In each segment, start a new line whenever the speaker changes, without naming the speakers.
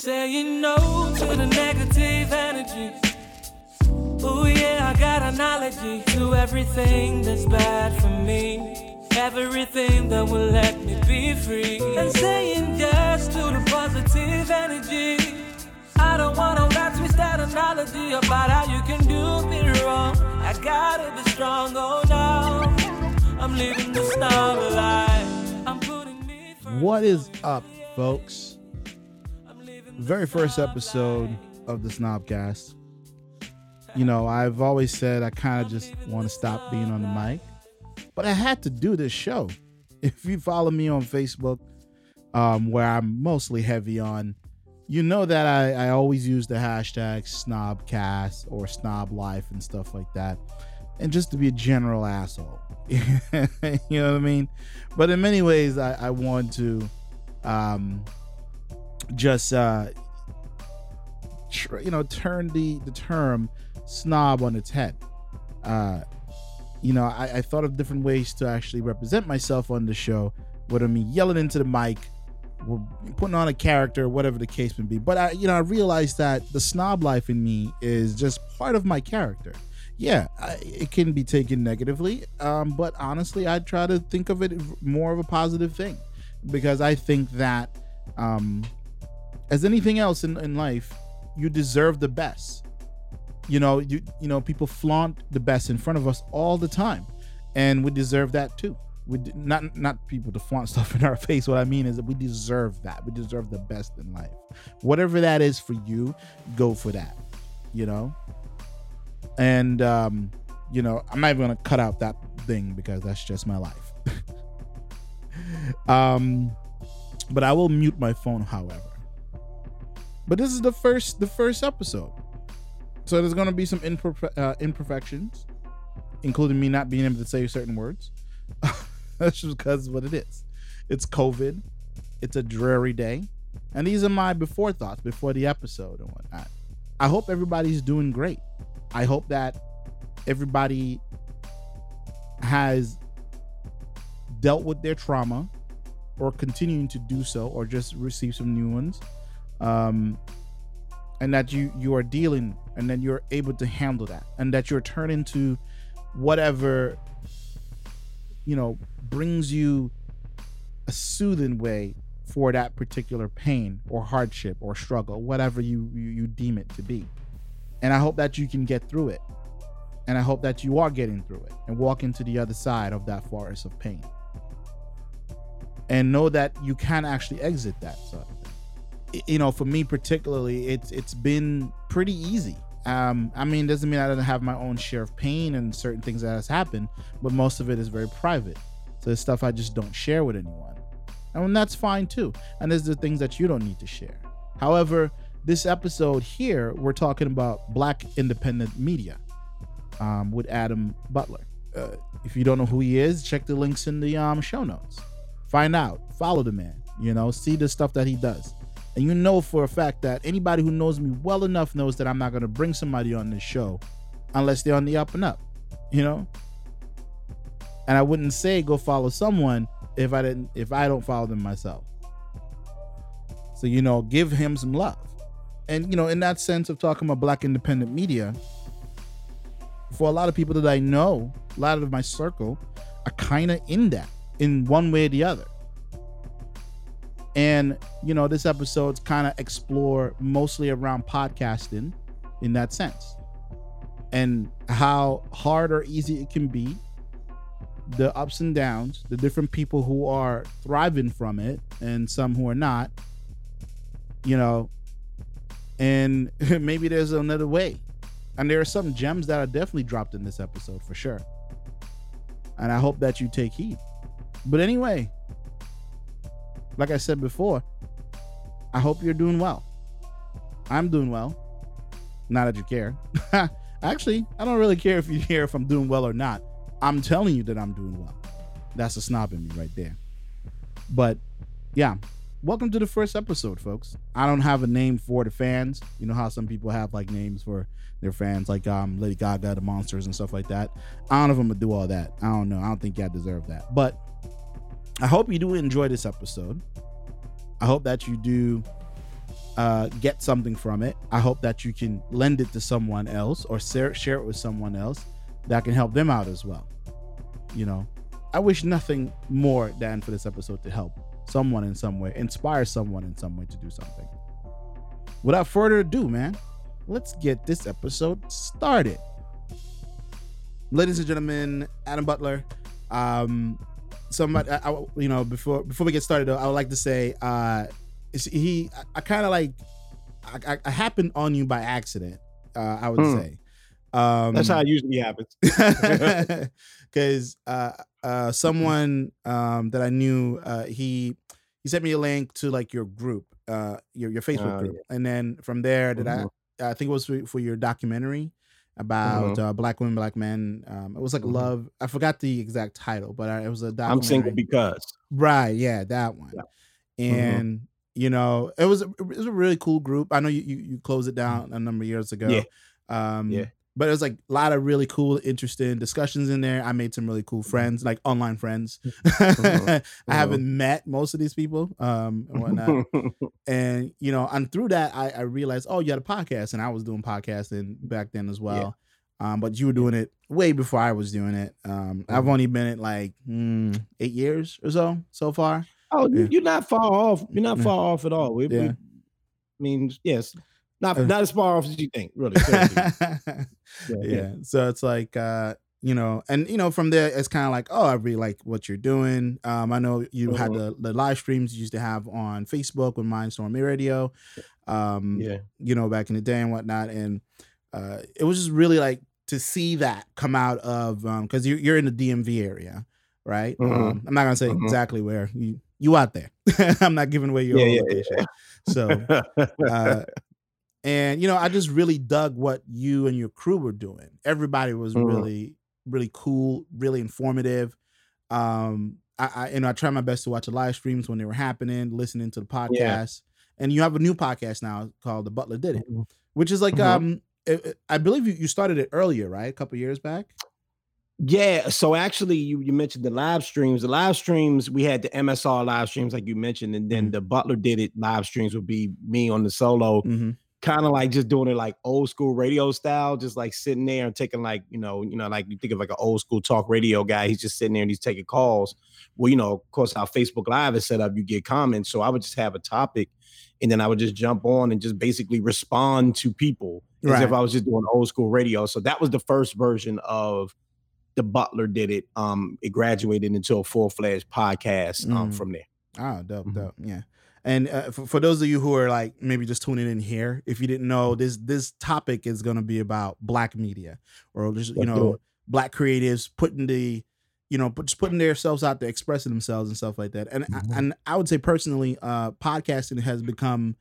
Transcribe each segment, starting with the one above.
Saying no to the negative energy. Ooh, yeah, I got an allergy to everything that's bad for me. Everything that will let me be free. And saying yes to the positive energy. I don't wanna about how you can do me wrong. I gotta be strong, oh no. I'm living the star life. I'm putting me first.
What is up, folks? Very first episode of the Snobcast. You know, I've always said I kind of just want to stop being on the mic, but I had to do this show. If you follow me on Facebook, um, where I'm mostly heavy on, you know that I, I always use the hashtag snobcast or snob life and stuff like that. And just to be a general asshole. you know what I mean? But in many ways, I, I want to um, just, uh, tr- you know, turn the, the term snob on its head. Uh, you know, I, I thought of different ways to actually represent myself on the show, whether me yelling into the mic, or putting on a character, whatever the case may be. But I, you know, I realized that the snob life in me is just part of my character. Yeah, it can be taken negatively, um, but honestly, I try to think of it more of a positive thing because I think that, um, as anything else in, in life, you deserve the best. You know you you know people flaunt the best in front of us all the time and we deserve that too. We d- not not people to flaunt stuff in our face. What i mean is that we deserve that. We deserve the best in life. Whatever that is for you go for that you know? And um you know i'm not even gonna cut out that thing because that's just my life. Um but i will mute my phone however but this is the first the first episode so there's to be some imperfe- uh, imperfections, including me not being able to say certain words. That's just because what it is. It's COVID. It's a dreary day. And these are my before thoughts before the episode and whatnot. I hope everybody's doing great. I hope that everybody has dealt with their trauma or continuing to do so or just receive some new ones. Um, and that you you are dealing and then you're able to handle that and that you're turning to whatever you know brings you a soothing way for that particular pain or hardship or struggle whatever you, you you deem it to be. And i hope that you can get through it. And i hope that you are getting through it and walk into the other side of that forest of pain. And know that you can actually exit that side you know, for me particularly, it's it's been pretty easy. Um, I mean, doesn't mean I don't have my own share of pain and certain things that has happened, but most of it is very private. So it's stuff I just don't share with anyone, and that's fine too. And there's the things that you don't need to share. However, this episode here, we're talking about Black independent media um, with Adam Butler. Uh, if you don't know who he is, check the links in the um, show notes. Find out, follow the man. You know, see the stuff that he does. And you know for a fact that anybody who knows me well enough knows that I'm not going to bring somebody on this show unless they're on the up and up, you know? And I wouldn't say go follow someone if I didn't if I don't follow them myself. So you know, give him some love. And you know, in that sense of talking about black independent media, for a lot of people that I know, a lot of my circle are kind of in that in one way or the other and you know this episode's kind of explore mostly around podcasting in that sense. And how hard or easy it can be the ups and downs the different people who are thriving from it and some who are not you know and maybe there's another way. And there are some gems that are definitely dropped in this episode for sure. And i hope that you take heed. But anyway like I said before, I hope you're doing well. I'm doing well. Not that you care. Actually, I don't really care if you care if I'm doing well or not. I'm telling you that I'm doing well. That's a snob in me right there. But yeah, welcome to the first episode, folks. I don't have a name for the fans. You know how some people have like names for their fans, like um Lady Gaga, the monsters, and stuff like that. I don't know if I'm gonna do all that. I don't know. I don't think y'all deserve that. But I hope you do enjoy this episode. I hope that you do uh, get something from it. I hope that you can lend it to someone else or share, share it with someone else that can help them out as well. You know, I wish nothing more than for this episode to help someone in some way, inspire someone in some way to do something. Without further ado, man, let's get this episode started. Ladies and gentlemen, Adam Butler. Um, somebody, I, I, you know, before before we get started, though, I would like to say, uh, he, I, I kind of like, I, I, happened on you by accident. Uh, I would hmm. say.
Um, That's how it usually happens.
Because uh, uh, someone um, that I knew, uh, he he sent me a link to like your group, uh, your your Facebook oh, group, yeah. and then from there, did mm-hmm. I I think it was for, for your documentary about mm-hmm. uh, black women, black men. Um, it was like mm-hmm. love. I forgot the exact title, but I, it was a documentary.
I'm single because.
Right. Yeah, that one. Yeah. Mm-hmm. And mm-hmm. you know, it was a, it was a really cool group. I know you you, you closed it mm-hmm. down a number of years ago.
Yeah.
Um, yeah but it was like a lot of really cool, interesting discussions in there. I made some really cool mm-hmm. friends, like online friends. Uh-huh. I haven't met most of these people um, and whatnot. and you know, and through that, I, I, realized, oh, you had a podcast, and I was doing podcasting back then as well. Yeah. Um, but you were doing it way before I was doing it. Um, I've mm-hmm. only been at like mm, eight years or so so far.
Oh, yeah. you're not far off. You're not far off at all. We, yeah. we, I mean, yes, not uh, not as far off as you think, really.
yeah, yeah. So it's like uh, you know, and you know, from there it's kind of like, oh, I really like what you're doing. Um, I know you had uh-huh. the, the live streams you used to have on Facebook with Mindstorm Radio. Um, yeah, you know, back in the day and whatnot. And uh it was just really like to see that come out of um because you're you're in the DMV area, right? Mm-hmm. Um, I'm not gonna say mm-hmm. exactly where you you out there. I'm not giving away your yeah, location. Yeah, yeah. So uh and you know i just really dug what you and your crew were doing everybody was mm-hmm. really really cool really informative um I, I you know i try my best to watch the live streams when they were happening listening to the podcast yeah. and you have a new podcast now called the butler did it mm-hmm. which is like mm-hmm. um it, it, i believe you, you started it earlier right a couple years back
yeah, so actually, you you mentioned the live streams. The live streams we had the MSR live streams, like you mentioned, and then mm-hmm. the Butler did it live streams would be me on the solo. Mm-hmm kind of like just doing it like old school radio style, just like sitting there and taking like, you know, you know, like you think of like an old school talk radio guy, he's just sitting there and he's taking calls. Well, you know, of course, our Facebook Live is set up, you get comments. So I would just have a topic and then I would just jump on and just basically respond to people as right. if I was just doing old school radio. So that was the first version of the Butler did it. Um, it graduated into a full fledged podcast um, mm. from there.
Oh, dope, mm-hmm. dope. Yeah. And uh, for, for, those of you who are like maybe just tuning in here, if you didn't know, this this topic is going to be about black media or just you know black creatives putting the you know just putting themselves out there, expressing themselves and stuff like that. And mm-hmm. and I would say personally, uh, podcasting has become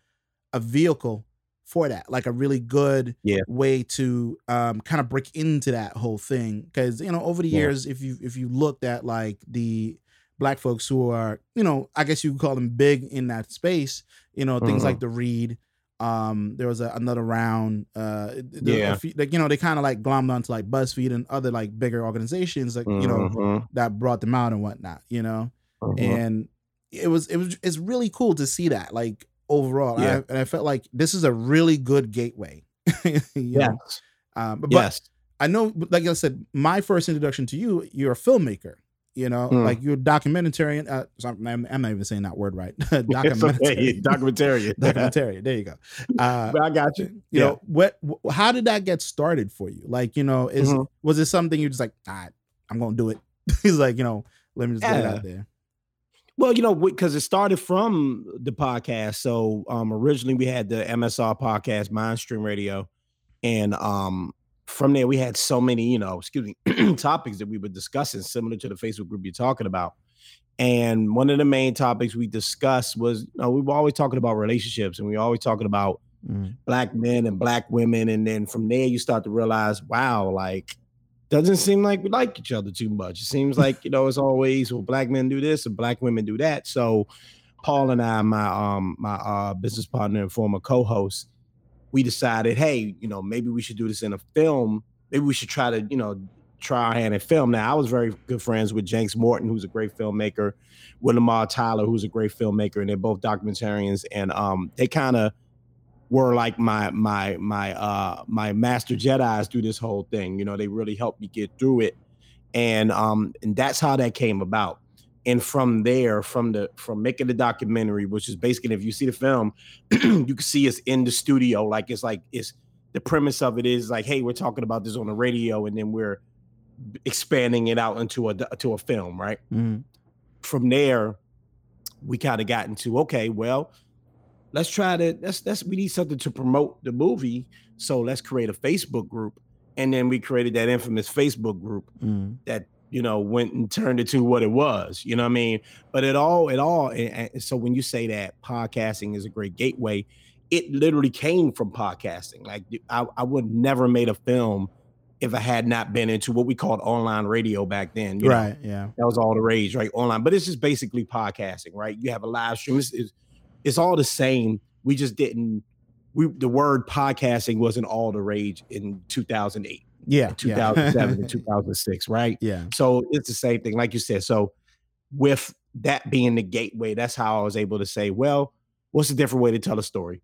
a vehicle for that, like a really good
yeah.
way to um, kind of break into that whole thing. Because you know, over the yeah. years, if you if you looked at like the black folks who are, you know, I guess you could call them big in that space. You know, things mm-hmm. like the Read. Um, there was a, another round. Uh,
yeah,
like you know, they kind of like glommed onto like BuzzFeed and other like bigger organizations, like mm-hmm. you know, mm-hmm. that brought them out and whatnot. You know, mm-hmm. and it was it was it's really cool to see that like overall. Yeah. I, and I felt like this is a really good gateway.
yes.
Um, but, yes. I know, like I said, my first introduction to you, you're a filmmaker. You know, mm. like you're documentarian. Uh, I'm, I'm, not even saying that word right.
documentarian. documentarian.
documentarian. There you go.
Uh, I got you.
You yeah. know, what? How did that get started for you? Like, you know, is mm-hmm. was it something you just like? right, I'm gonna do it. He's like, you know, let me just yeah. get it out there.
Well, you know, because it started from the podcast. So um originally we had the MSR podcast, Mindstream Radio, and um from there, we had so many, you know, excuse me, topics that we were discussing, similar to the Facebook group you're talking about. And one of the main topics we discussed was, you know, we were always talking about relationships and we were always talking about mm. black men and black women. And then from there, you start to realize, wow, like, doesn't seem like we like each other too much. It seems like, you know, it's always, well, black men do this and black women do that. So Paul and I, my um my uh business partner and former co-host, we decided, hey, you know, maybe we should do this in a film. Maybe we should try to, you know, try our hand in film. Now, I was very good friends with Jenks Morton, who's a great filmmaker, with Lamar Tyler, who's a great filmmaker, and they're both documentarians. And um, they kind of were like my my my uh my master Jedi's through this whole thing. You know, they really helped me get through it, and um and that's how that came about. And from there, from the from making the documentary, which is basically if you see the film, you can see us in the studio. Like it's like it's the premise of it is like, hey, we're talking about this on the radio, and then we're expanding it out into a to a film, right?
Mhm.
From there, we kind of got into okay, well, let's try to let's let's we need something to promote the movie, so let's create a Facebook group, and then we created that infamous Facebook group
Mhm.
that you know went and turned it to what it was. You know what I mean? But it all it all and, and so when you say that podcasting is a great gateway, it literally came from podcasting. Like I, I would never made a film if I had not been into what we called online radio back then. you know?
Right. Yeah.
that was all the rage, right? Online, but it's just basically podcasting, right? You have a live stream. It's, it's, it's all the same. We just didn't. We the word podcasting wasn't all the rage in 2008,
Yeah.
2007,
Yeah.
and 2006, right?
yeah.
So it's the same thing, like you said. So with that being the gateway, that's how I was able to say, well, what's a different way to tell a story?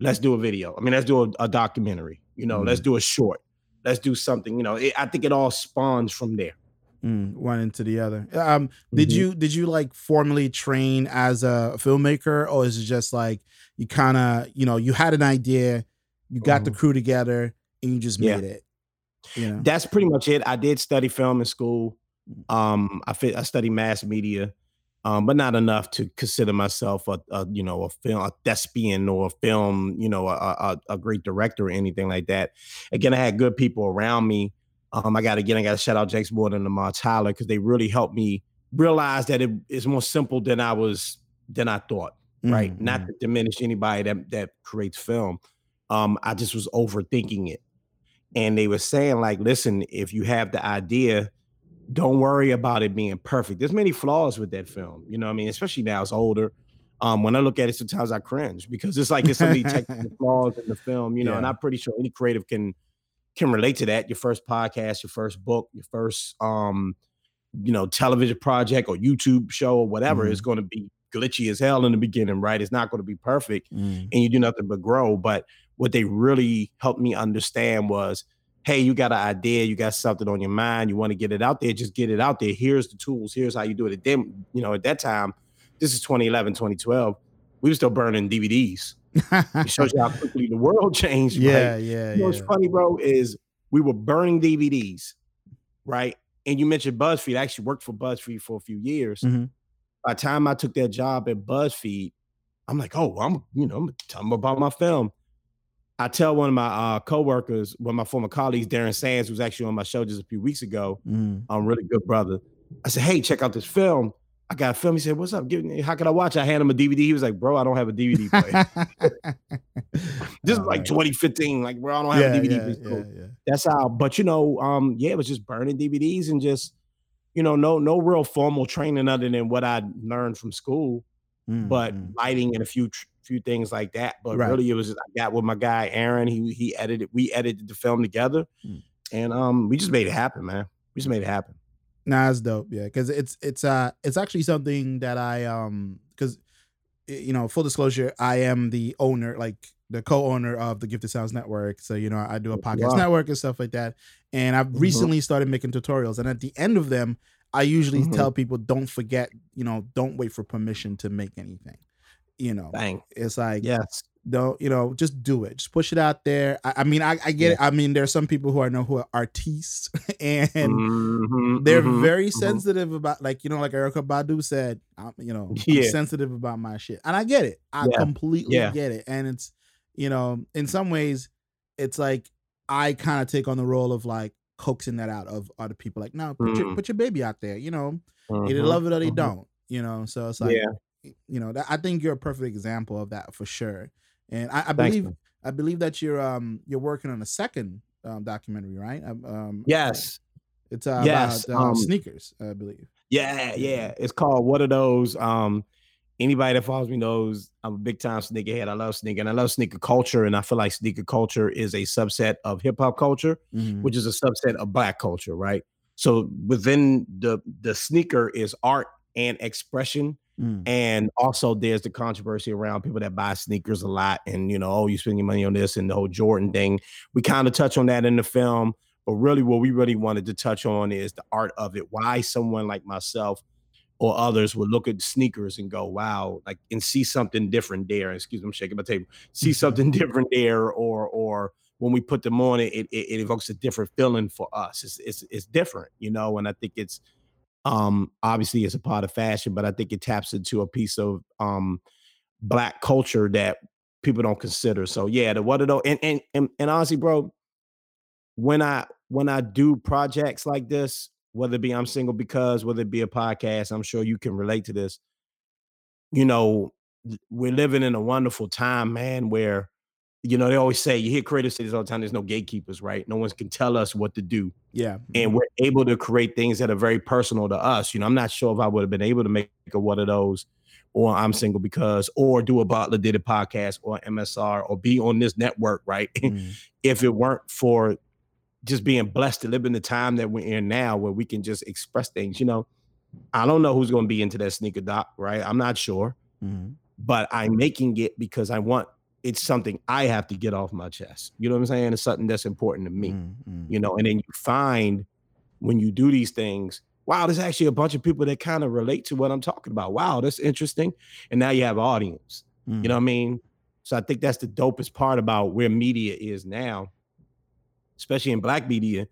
Let's do a video. I mean, let's do a, a documentary. You know, let's do a short. Let's do something. You know, it, I think it all spawns from there.
Mm, one into the other. Um, did
Mhm.
you did you like formally train as a filmmaker, or is it just like you kind of you know you had an idea, you got the
Mhm.
crew together, and you just
Yeah.
made it? Know.
That's pretty much it. I did study film in school. Um, I fit, I studied mass media, um, but not enough to consider myself a, a you know a film a thespian or a film you know a, a, a great director or anything like that. Again, I had good people around me. Um, I got again, I got to shout out Jenks Morton and Lamar Tyler because they really helped me realize that it is more simple than I was than I thought. Right,
Mhm,
not
mhm.
to diminish anybody that that creates film. Um, I just was overthinking it and they were saying like listen if you have the idea don't worry about it being perfect. There's many flaws with that film you know what i mean? Especially now it's older. Um when i look at it sometimes i cringe because it's like there's so many technical flaws in the film you know and i'm pretty sure any creative can can relate to that. Your first podcast your first book your first um you know television project or youtube show or whatever is going to be glitchy as hell in the beginning right? It's not going to be perfect
Mm.
and you do nothing but grow. But what they really helped me understand was, hey, you got an idea, you got something on your mind, you want to get it out there, just get it out there. Here's the tools, here's how you do it. And then, you know, at that time, this is 2011, 2012, we were still burning DVDs. It shows you how quickly the world changed.
yeah,
right?
yeah,
You know what's
yeah.
funny, bro, is we were burning DVDs, right? And you mentioned BuzzFeed. I actually worked for BuzzFeed for a few years.
Mhm.
By the time I took that job at BuzzFeed, I'm like, oh, I'm, you know, I'm them about my film. I tell one of my uh, coworkers, one of my former colleagues, Darren Sands, who's actually on my show just a few weeks ago,
Mm.
um, really good brother. I said, hey, check out this film. I got a film. He said, what's up? Give me, how can I watch? I hand him a DVD. He was like, bro, I don't have a DVD player. this is like
right.
2015. Like, bro, I don't have
yeah,
a DVD.
yeah,
player.
Yeah,
that's how but you know um yeah it was just burning dvds and just you know no no real formal training other than what i learned from school
Mm,
but
mm.
lighting and a few tr- few things like that but
Right.
really it was just, i got with my guy aaron he he edited we edited the film together
Mm.
and um we just made it happen man we just made it happen
Nah, it's dope. Yeah, because it's it's uh it's actually something that I um because you know full disclosure I am the owner like the co-owner of the Gifted Sounds Network. So you know I do a podcast
Wow.
network and stuff like that. And I've
Mhm.
recently started making tutorials, and at the end of them, I usually
Mhm.
tell people don't forget you know don't wait for permission to make anything. You know,
bang
it's like
yes.
don't you know just do it just push it out there. I, I mean I, I get it. I mean there's some people who i know who are artistes and
Mhm,
they're
mhm,
very
mhm.
sensitive about like you know like erykah badu said I'm, you know I'm sensitive about my shit. And i get it. I
Yeah.
completely
Yeah.
get it. And it's you know in some ways it's like i kind of take on the role of like coaxing that out of other people like no put, your,
Mm.
put your baby out there you know either
Mhm,
love it or they
mhm.
don't you know? So it's like
yeah
you know that, i think you're a perfect example of that for sure and i, I believe i believe that you're um you're working on a second um documentary right um, um
yes
it's uh
Yes,
about uh,
um,
sneakers i believe
Yeah, yeah. It's called What Are Those? Um, anybody that follows me knows I'm a big time sneakerhead. I love sneaker and I love sneaker culture. And I feel like sneaker culture is a subset of hip hop culture,
Mhm.
which is a subset of black culture, right? So within the the sneaker is art and expression. Mm. And also, there's the controversy around people that buy sneakers a lot, and you know, oh, you spend your money on this and the whole Jordan thing. We kind of touch on that in the film, but really, what we really wanted to touch on is the art of it. Why someone like myself or others would look at sneakers and go, "Wow!" like and see something different there. Excuse me, I'm shaking my table. See something different there, or or when we put them on, it it, it evokes a different feeling for us. It's, it's it's different, you know. And I think it's um obviously it's a part of fashion but i think it taps into a piece of um black culture that people don't consider. So yeah the what it and, and and and honestly bro when i when i do projects like this whether it be i'm single because whether it be a podcast i'm sure you can relate to this you know we're living in a wonderful time man where you know, they always say you hear creators say this all the time. There's no gatekeepers, right? No one can tell us what to do.
Yeah,
and we're able to create things that are very personal to us. You know, I'm not sure if I would have been able to make a one of those, or I'm single because, or do a Butler did a podcast, or MSR, or be on this network, right? Mm. if it weren't for just being blessed to live in the time that we're in now, where we can just express things. You know, I don't know who's going to be into that sneaker doc, right? I'm not sure, mm. but I'm making it because I want it's something I have to get off my chest. You know what I'm saying? It's something that's important to me. Mm-hmm. You know, and then you find when you do these things, wow, there's actually a bunch of people that kind of relate to what I'm talking about. Wow, that's interesting. And now you have audience. Mm-hmm. You know mm. what I mean? So I think that's the dopest part about where media is now, especially in black media,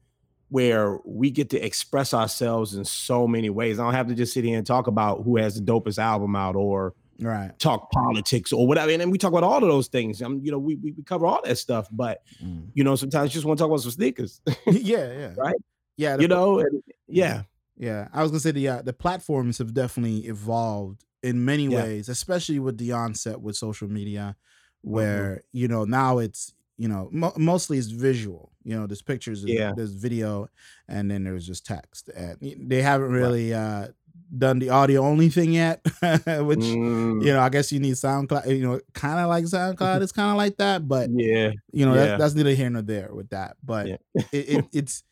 where we get to express ourselves in so many ways. I don't have to just sit here and talk about who has the dopest album out or
right
talk politics or whatever and then we talk about all of those things i'm you know we, we cover all that stuff but mm. you know sometimes you just want to talk about some sneakers
yeah yeah
right
yeah
you know and, yeah
yeah i was gonna say the uh, the platforms have definitely evolved in many yeah. ways especially with the onset with social media mm-hmm. where mm-hmm. you know now it's you know mo- mostly it's visual you know there's pictures yeah. there's video and then there's just text and they haven't really right. uh done the audio only thing yet, which mm. you know I guess you need SoundCloud. You know, kind of like SoundCloud. It's kind of like that, but
yeah,
you know
yeah.
That, that's neither here nor there with that. But yeah. it, it, it's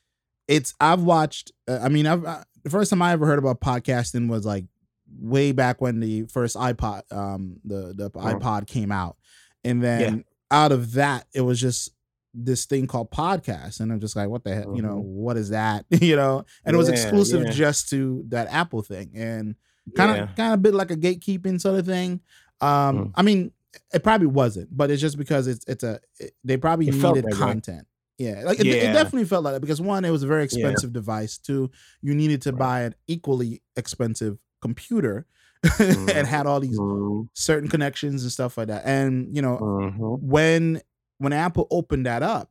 it's I've watched. Uh, I mean, I've uh, the first time I ever heard about podcasting was like way back when the first iPod, um, the the uh-huh. iPod came out, and then yeah. out of that, it was just this thing called podcast and i'm just like what the hell mm-hmm. you know mm-hmm. what is that you know and it was exclusive yeah. just to that apple thing and kind of yeah. kind of bit like a gatekeeping sort of thing um mm. i mean it probably wasn't but it's just because it's it's a it, they probably it needed content yeah like it, it, definitely felt like that because one it was a very expensive device two you needed to right. buy an equally expensive computer and had all these mm. certain connections and stuff like that and you know mm-hmm. when when Apple opened that up,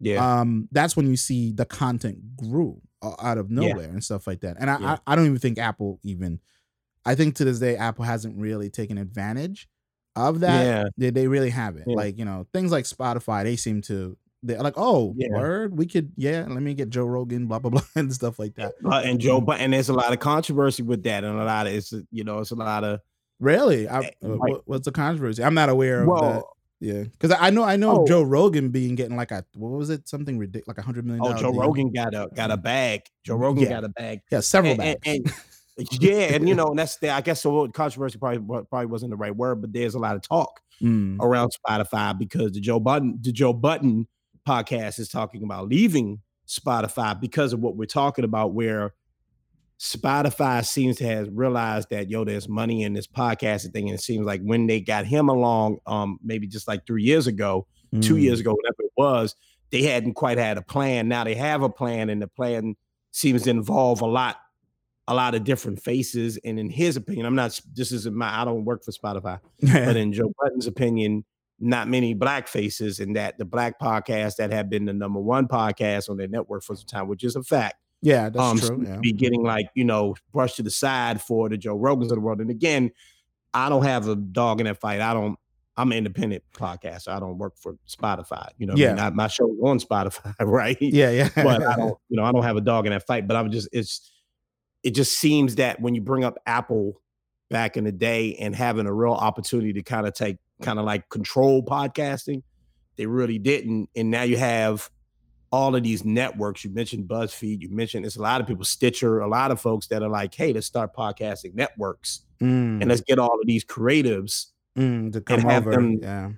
yeah,
um, that's when you see the content grew uh, out of nowhere yeah. and stuff like that. And I, yeah. I, I, don't even think Apple even. I think to this day, Apple hasn't really taken advantage of that. Yeah. They, they really haven't. Yeah. Like you know, things like Spotify, they seem to. They're like, oh, yeah. word, we could, yeah. Let me get Joe Rogan, blah blah blah, and stuff like that.
Uh, and Joe, but and there's a lot of controversy with that, and a lot of it's, you know, it's a lot of
really. I, uh, what's the controversy? I'm not aware well, of that. Yeah, because I know I know oh. Joe Rogan being getting like a what was it something ridiculous like a hundred million.
Oh, Joe deal. Rogan got a got a bag. Joe Rogan yeah. got a bag.
Yeah, several and, bags.
And, and, yeah, and you know, and that's the I guess so controversy probably probably wasn't the right word, but there's a lot of talk mm. around Spotify because the Joe Budden the Joe Budden podcast is talking about leaving Spotify because of what we're talking about, where Spotify seems to have realized that yo, there's money in this podcasting thing, and it seems like when they got him along, um, maybe just like three years ago, mm. two years mm. ago, whatever it was, they hadn't quite had a plan. Now they have a plan, and the plan seems to involve a lot, a lot of different faces. And in his opinion, I'm not. This isn't my. I don't work for Spotify, but in Joe Budden's opinion, not many black faces, and that the black podcast that have been the number one podcast on their network for some time, which is a fact
yeah, that's um, true. Yeah.
Be getting like you know brushed to the side for the Joe Rogans of the world. And again, I don't have a dog in that fight. I don't. I'm an independent podcaster. I don't work for Spotify. You know,
yeah.
I mean, my show on Spotify, right?
Yeah, yeah.
but I don't. You know, I don't have a dog in that fight. But I'm just. It's. It just seems that when you bring up Apple back in the day and having a real opportunity to kind of take kind of like control podcasting, they really didn't. And now you have all of these networks. You mentioned BuzzFeed. You mentioned it's a lot of people, Stitcher, a lot of folks that are like, hey, let's start podcasting networks.
Mm,
and let's get all of these creatives
mm, to come over.
them-
yeah.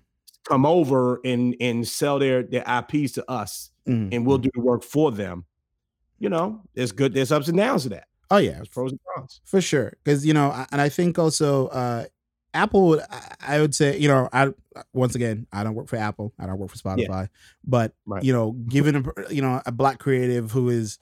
come over and and sell their their IPs to us,
Mm,
and we'll
mm.
do the work for them. You know, there's good, there's ups and downs to that.
Oh yeah,
There's pros and cons.
for sure. Because you know, and I think also uh Apple. would- I- would say you know, I once again, I don't work for Apple. I don't work for Spotify. But
Right.
you know, given a you know a black creative who is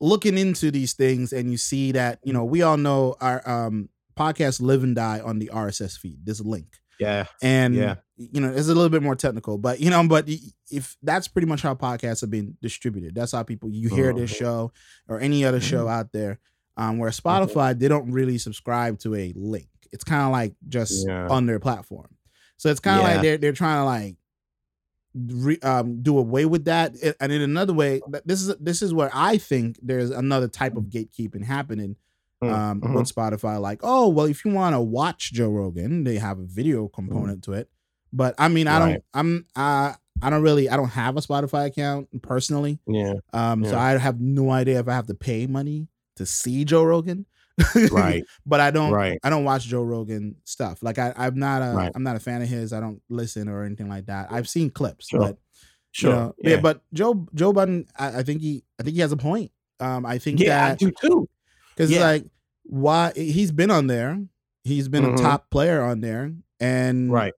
looking into these things, and you see that you know we all know our um podcasts live and die on the RSS feed. A link.
Yeah,
and
Yeah.
you know it's a little bit more technical but you know but if that's pretty much how podcasts are being distributed that's how people you hear this
Mhm.
show or any other show
Mm-hmm.
out there um where spotify they don't really subscribe to a link it's kind of like just
Yeah.
on their platform so it's kind of
Yeah.
like they're they're trying to like re, um do away with that and in another way this is this is where i think there's another type of gatekeeping happening
Mm,
um,
mhm.
with Spotify. Like, oh, well, if you want to watch Joe Rogan, they have a video component to it. But I mean, I don't, I'm, uh, I don't really, I don't have a Spotify account personally.
yeah,
Um, so I have no idea if I have to pay money to see Joe Rogan.
Right,
but I don't,
right.
I don't watch Joe Rogan stuff. Like I, I'm not a,
Right.
am not a fan of his. I don't listen or anything like that. I've seen clips,
Sure.
but
Sure.
you know, yeah. But Joe, Joe Budden, I, I think he, I think he has a point. Um, I think
yeah, I do too.
because
Yeah.
like why he's been on there he's been
Mhm.
a top player on there and
Right.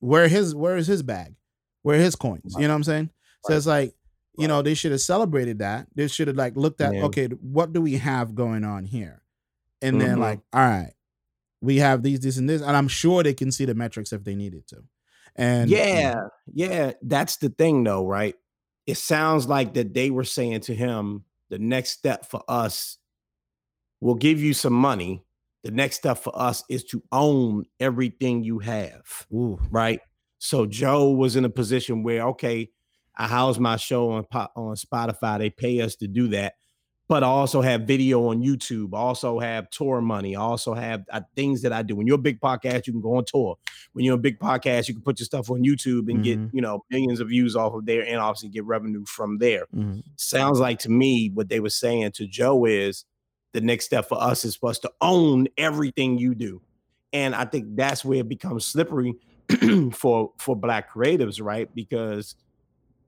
where his where is his bag where are his coins you know what i'm saying so it's like you know they should have celebrated that they should have like looked at
Yeah.
okay what do we have going on here and then
Mhm.
like all right we have these this and this and i'm sure they can see the metrics if they needed to and
yeah, yeah. That's the thing, though, right? It sounds like that they were saying to him, the next step for us, we'll give you some money. The next step for us is to own everything you have,
ooh,
right? So Joe was in a position where, okay, I house my show on on Spotify. They pay us to do that, but I also have video on YouTube. I also have tour money. I also have uh, things that I do. When you're a big podcast, you can go on tour. When you're a big podcast, you can put your stuff on YouTube and get
Mhm.
you know millions of views off of there, and obviously get revenue from there.
mhm.
Sounds like to me what they were saying to Joe is the next step for us is for us to own everything you do, and I think that's where it becomes slippery for for black creatives, right? Because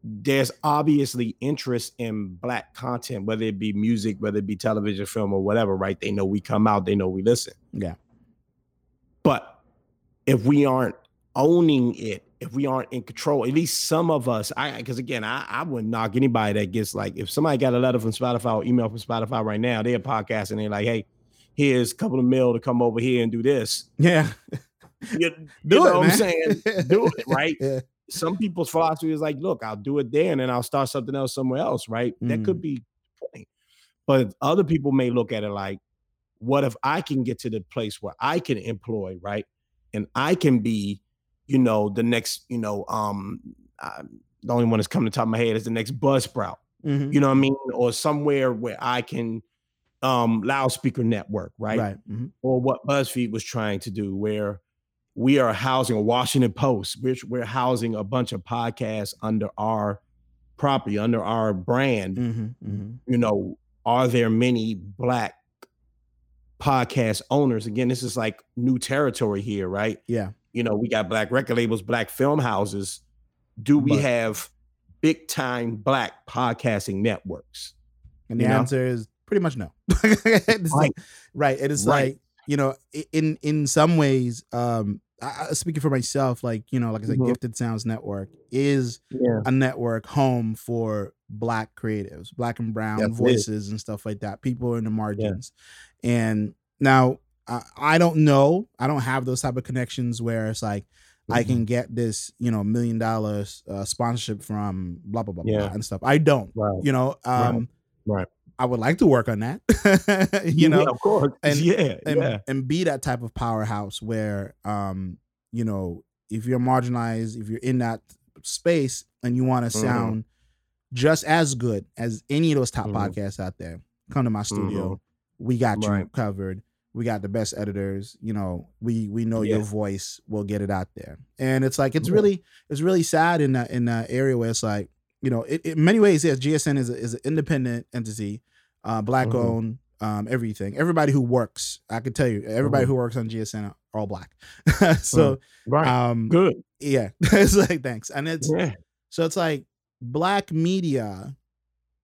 there's obviously interest in black content, whether it be music, whether it be television, film, or whatever, right? They know we come out, they know we listen.
Yeah.
But if we aren't owning it, if we aren't in control, at least some of us, I because again, I, I wouldn't knock anybody that gets like if somebody got a letter from Spotify or email from Spotify right now, they're podcasting, they're like, hey, here's a couple of mil to come over here and do this.
yeah
You,
do
you
it
what
man.
I'm saying? Do it, right?
yeah.
Some people's philosophy is like, look, I'll do it there and then I'll start something else somewhere else, right? That
Mm.
could be the point. But other people may look at it like, what if I can get to the place where I can employ, right? And I can be, you know, the next, you know, um, uh, the only one that's coming to the top of my head is the next Buzzsprout,
Mhm.
you know what I mean? Or somewhere where I can, um, loudspeaker network, right?
right mhm.
or what BuzzFeed was trying to do, where we are housing a Washington Post, which we're housing a bunch of podcasts under our property, under our brand.
Mhm. Mhm.
You know, are there many black podcast owners? Again, this is like new territory here, right?
yeah
You know, we got black record labels, black film houses. Do we
But-
have big time black podcasting networks?
And the
You know?
answer is pretty much no.
Right.
like- right. It's
Right.
like, you know, in in some ways, um, I, I- speaking for myself, like, you know, like I said,
Mhm.
Gifted Sounds Network is
Yeah.
a network home for black creatives, black and brown
Yes, it is.
voices and stuff like that, people in the margins. And now I, I don't know, I don't have those type of connections where it's like I
Mm-hmm.
can get this, you know, million dollars uh, sponsorship from blah blah blah
Yeah.
blah and stuff. I don't,
Right.
you know.
Right.
Um,
Right.
I would like to work on that, you know,
yeah, of course.
and-
yeah,
and
yeah.
and be that type of powerhouse where, um, you know, if you're marginalized, if you're in that space and you want to
Mhm.
sound just as good as any of those top
Mhm.
podcasts out there, come to my studio. We got you
Right.
covered. We got the best editors. You know, we we know your voice. We'll get it out there. And it's like it's
Yeah.
really it's really sad in that in that area where it's like you know, it, in many ways, yes, GSN is a, is an independent entity, uh, black
Mhm.
owned, um, everything. Everybody who works, I can tell you, everybody
Mhm.
who works on GSN are all black. so
Right.
um,
Good.
yeah, it's like thanks, and it's
Yeah.
so it's like black media.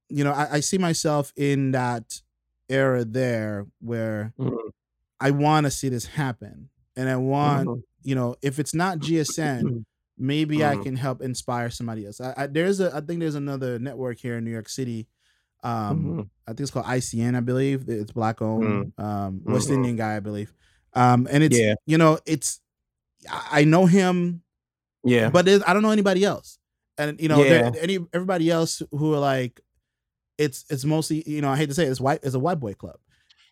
You know, I, I see myself in that era there where
Mhm.
I want to see this happen, and I want
Mhm.
you know if it's not GSN, maybe I
Mhm.
can help inspire somebody else. I, I there's a I think there's another network here in New York City. Um,
Mhm.
I think it's called ICN. I believe it's black owned. Um, West
Mhm.
Indian guy, I believe. Um, and it's
Yeah.
you know it's I I know him,
Yeah.
but I don't know anybody else. And you know, there-
Yeah.
any everybody else who are like, it's it's mostly you know I hate to say it, it's white it's a white boy club,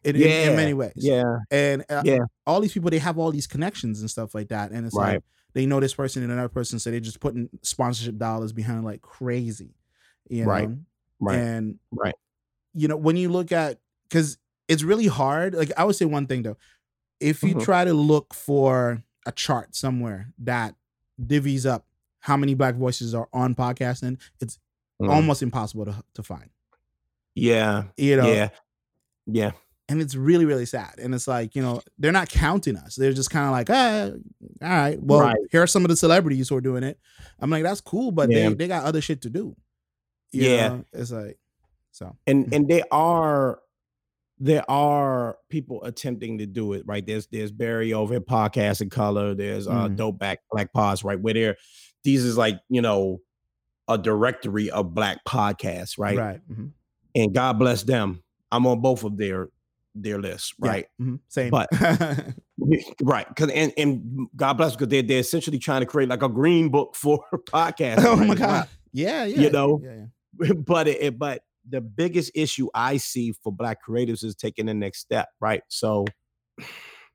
in, in, in many ways.
yeah.
And uh,
Yeah.
all these people they have all these connections and stuff like that, and it's
Right.
like they know this person and another person, so they're just putting sponsorship dollars behind like crazy, you know.
Right. Right.
And
Right.
you know when you look at because it's really hard. Like I would say one thing though, if you
Mhm.
try to look for a chart somewhere that divvies up how many black voices are on podcasting, it's
Mhm.
almost impossible to to find.
Yeah.
You know,
Yeah. Yeah.
And it's really really sad. And it's like you know they're not counting us. They're just kind of like, ah, all right, well
Right.
here are some of the celebrities who are doing it. I'm like, that's cool, but
Yeah.
they they got other shit to do. You
Yeah.
know? it's like so.
and and there are there are people attempting to do it right there's there's barry over at podcast in color there's uh
Mhm.
dope back black pods right where they're these is like you know a directory of black podcasts right,
Right. mhm.
and god bless them i'm on both of their their
Yeah,
right
mhm, Same.
But- right because and and god bless because they're, they're essentially trying to create like a green book for podcasts
oh my
right?
god. Yeah. Yeah.
You know,
Yeah. yeah.
but it, but the biggest issue I see for black creatives is taking the next step, right? So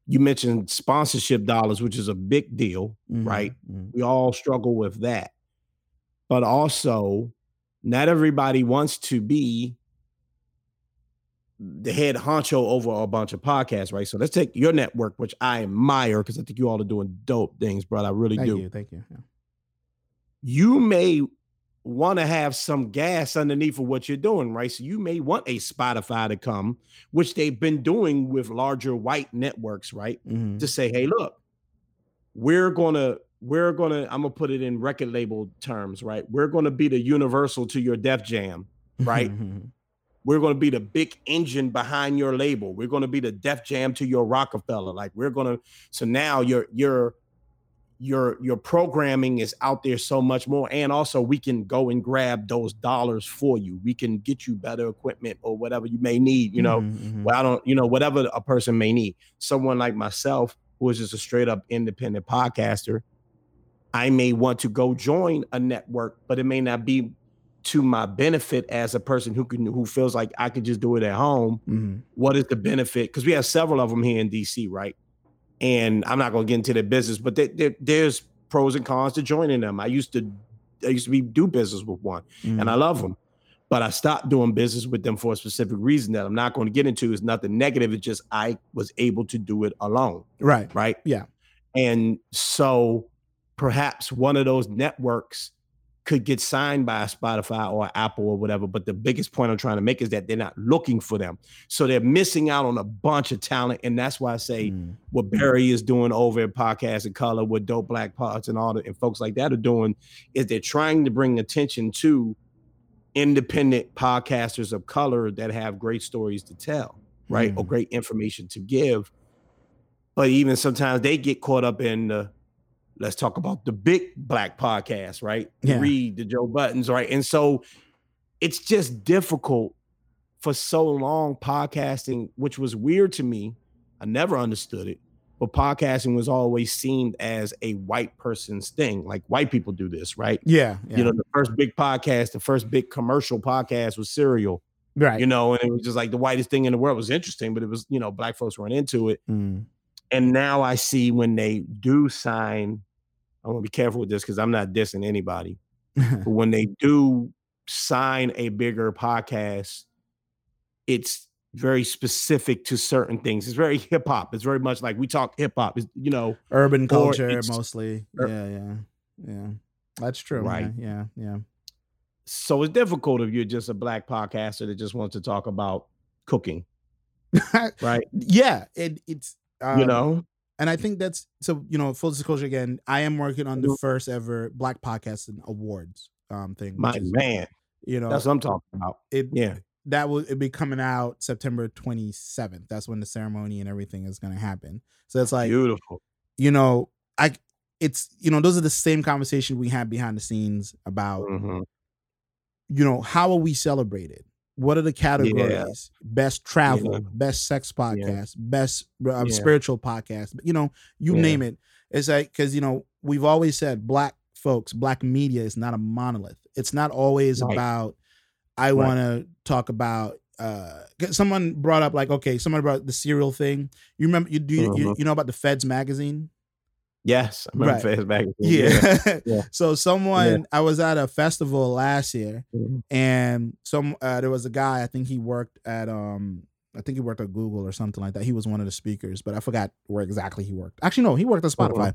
you mentioned sponsorship dollars, which is a big deal. Right.
Mhm, mhm.
We all struggle with that. But also, not everybody wants to be the head honcho over a bunch of podcasts, right? So let's take your network, which I admire because I think you all are doing dope things, brother. I really do.
Thank
do
you. Thank you. Yeah.
you may want to have some gas underneath of what you're doing, right? So you may want a Spotify to come, which they've been doing with larger white networks, right?
Mhm.
To say, hey, look, we're gonna, we're gonna, I'm gonna put it in record label terms, right? We're gonna be the universal to your Def Jam. right? We're gonna be the big engine behind your label. We're gonna be the Def Jam to your Roc-A-Fella. Like we're gonna, so now your your your your programming is out there so much more and also we can go and grab those dollars for you we can get you better equipment or whatever you may need you know
Mhm, mhm.
well i don't you know whatever a person may need someone like myself who is just a straight up independent podcaster i may want to go join a network but it may not be to my benefit as a person who can who feels like i could just do it at home
Mhm.
what is the benefit? Because we have several of them here in DC, right? And I'm not going to get into their business, but there- there- there's pros and cons to joining them. I used to, I used to be do business with one, and I love them, but I stopped doing business with them for a specific reason that I'm not going to get into. Is nothing negative. It's just I was able to do it alone,
Right.
right?
Yeah.
And so perhaps one of those networks could get signed by Spotify or Apple or whatever. But the biggest point I'm trying to make is that they're not looking for them. So they're missing out on a bunch of talent. And that's why I say
Mm.
what Barry is doing over at Podcast in Color, what Dope Black Pods and all the and folks like that are doing is they're trying to bring attention to independent podcasters of color that have great stories to tell, right? Or
Mm.
great information to give. But even sometimes they get caught up in the let's talk about the big black podcast, right?
Yeah.
Read the Joe Buddens, right? And so it's just difficult for so long podcasting, which was weird to me. I never understood it. But podcasting was always seen as a white person's thing. Like white people do this, right?
Yeah. yeah.
You know, the first big podcast, the first big commercial podcast was Serial,
right.
you know, and it was just like the whitest thing in the world. It was interesting, but it was, you know, black folks weren't into it.
Mm.
And now I see when they do sign, I want to be careful with this because I'm not dissing anybody, but when they do sign a bigger podcast, it's very specific to certain things. It's very hip hop. It's very much like we talk hip hop. It's, you know,
Urban culture mostly.
Ur-
yeah. Yeah. Yeah. That's true.
Right.
man. Yeah. Yeah.
so it's difficult if you're just a black podcaster that just wants to talk about cooking. right?
yeah, it, it's um,
you know,
and I think that's so. You know, full disclosure again, I am working on the
Mhm.
first ever Black Podcasting Awards um thing.
my
is,
man,
you know,
that's what I'm talking about.
it
Yeah,
that will it be coming out September 27th. That's when the ceremony and everything is going to happen. So it's like
beautiful.
you know, I it's you know those are the same conversation we had behind the scenes about
Mhm.
you know how are we celebrated? What are the categories? Best travel,
Yeah.
best sex podcast, best um,
Yeah.
spiritual podcast. You know, you
Yeah.
name it. It's like because you know we've always said black folks, black media is not a monolith. It's not always
Right.
about. I
Right.
want to talk about. uh Someone brought up like okay, someone brought the serial thing. You remember you do you, you,
Mhm.
you know about the Feds magazine?
Yes, I remember
Right.
Fast Magazine.
Yeah.
Yeah.
so someone I was at a festival last year
Mhm.
and some uh, there was a guy I think he worked at um I think he worked at Google or something like that. He was one of the speakers, but I forgot where exactly he worked. Actually, no, he worked at Spotify.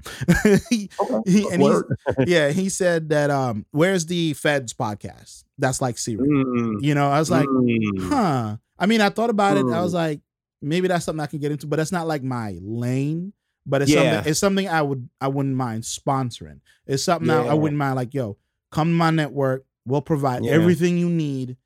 he,
Okay.
he, and yeah, he said that um, where's the Feds podcast? That's like Siri.
Mm,
You know, I was like,
mm.
huh. I mean, I thought about it. I
Mm.
was like, maybe that's something I can get into, but that's not like my lane. But it's
Yeah.
something. It's something I would. I wouldn't mind sponsoring. It's something I, I wouldn't mind. Like, yo, come to my network. We'll provide
Yeah.
everything you need.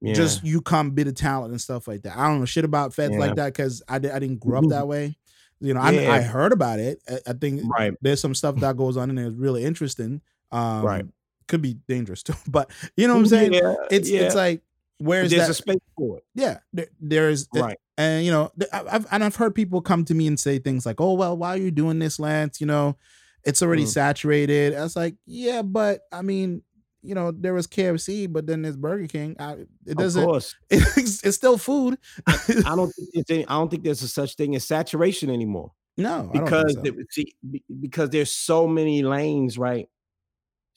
Yeah.
Just you come, bit of talent and stuff like that. I don't know shit about feds
Yeah.
like that because I, di- I didn't grow up that way. You know, I,
Yeah.
I heard about it. I, I think
right.
there's some stuff that goes on in there is really interesting. Um,
Right.
Could be dangerous too, but you know what I'm saying.
Yeah,
It's
yeah.
it's like where's
there's
that?
a space for it.
yeah, there, there's
Right.
and you know I've and I've heard people come to me and say things like, "Oh well, why are you doing this, Lance? You know, it's already
Mm.
saturated." I was like, "Yeah, but I mean." You know, there was KFC, but then there's Burger King. I, it doesn't. It's, it's still food.
I don't think there's any, I don't think there's a such thing as saturation anymore.
no, I don't think
because
so.
see, because there's so many lanes, right?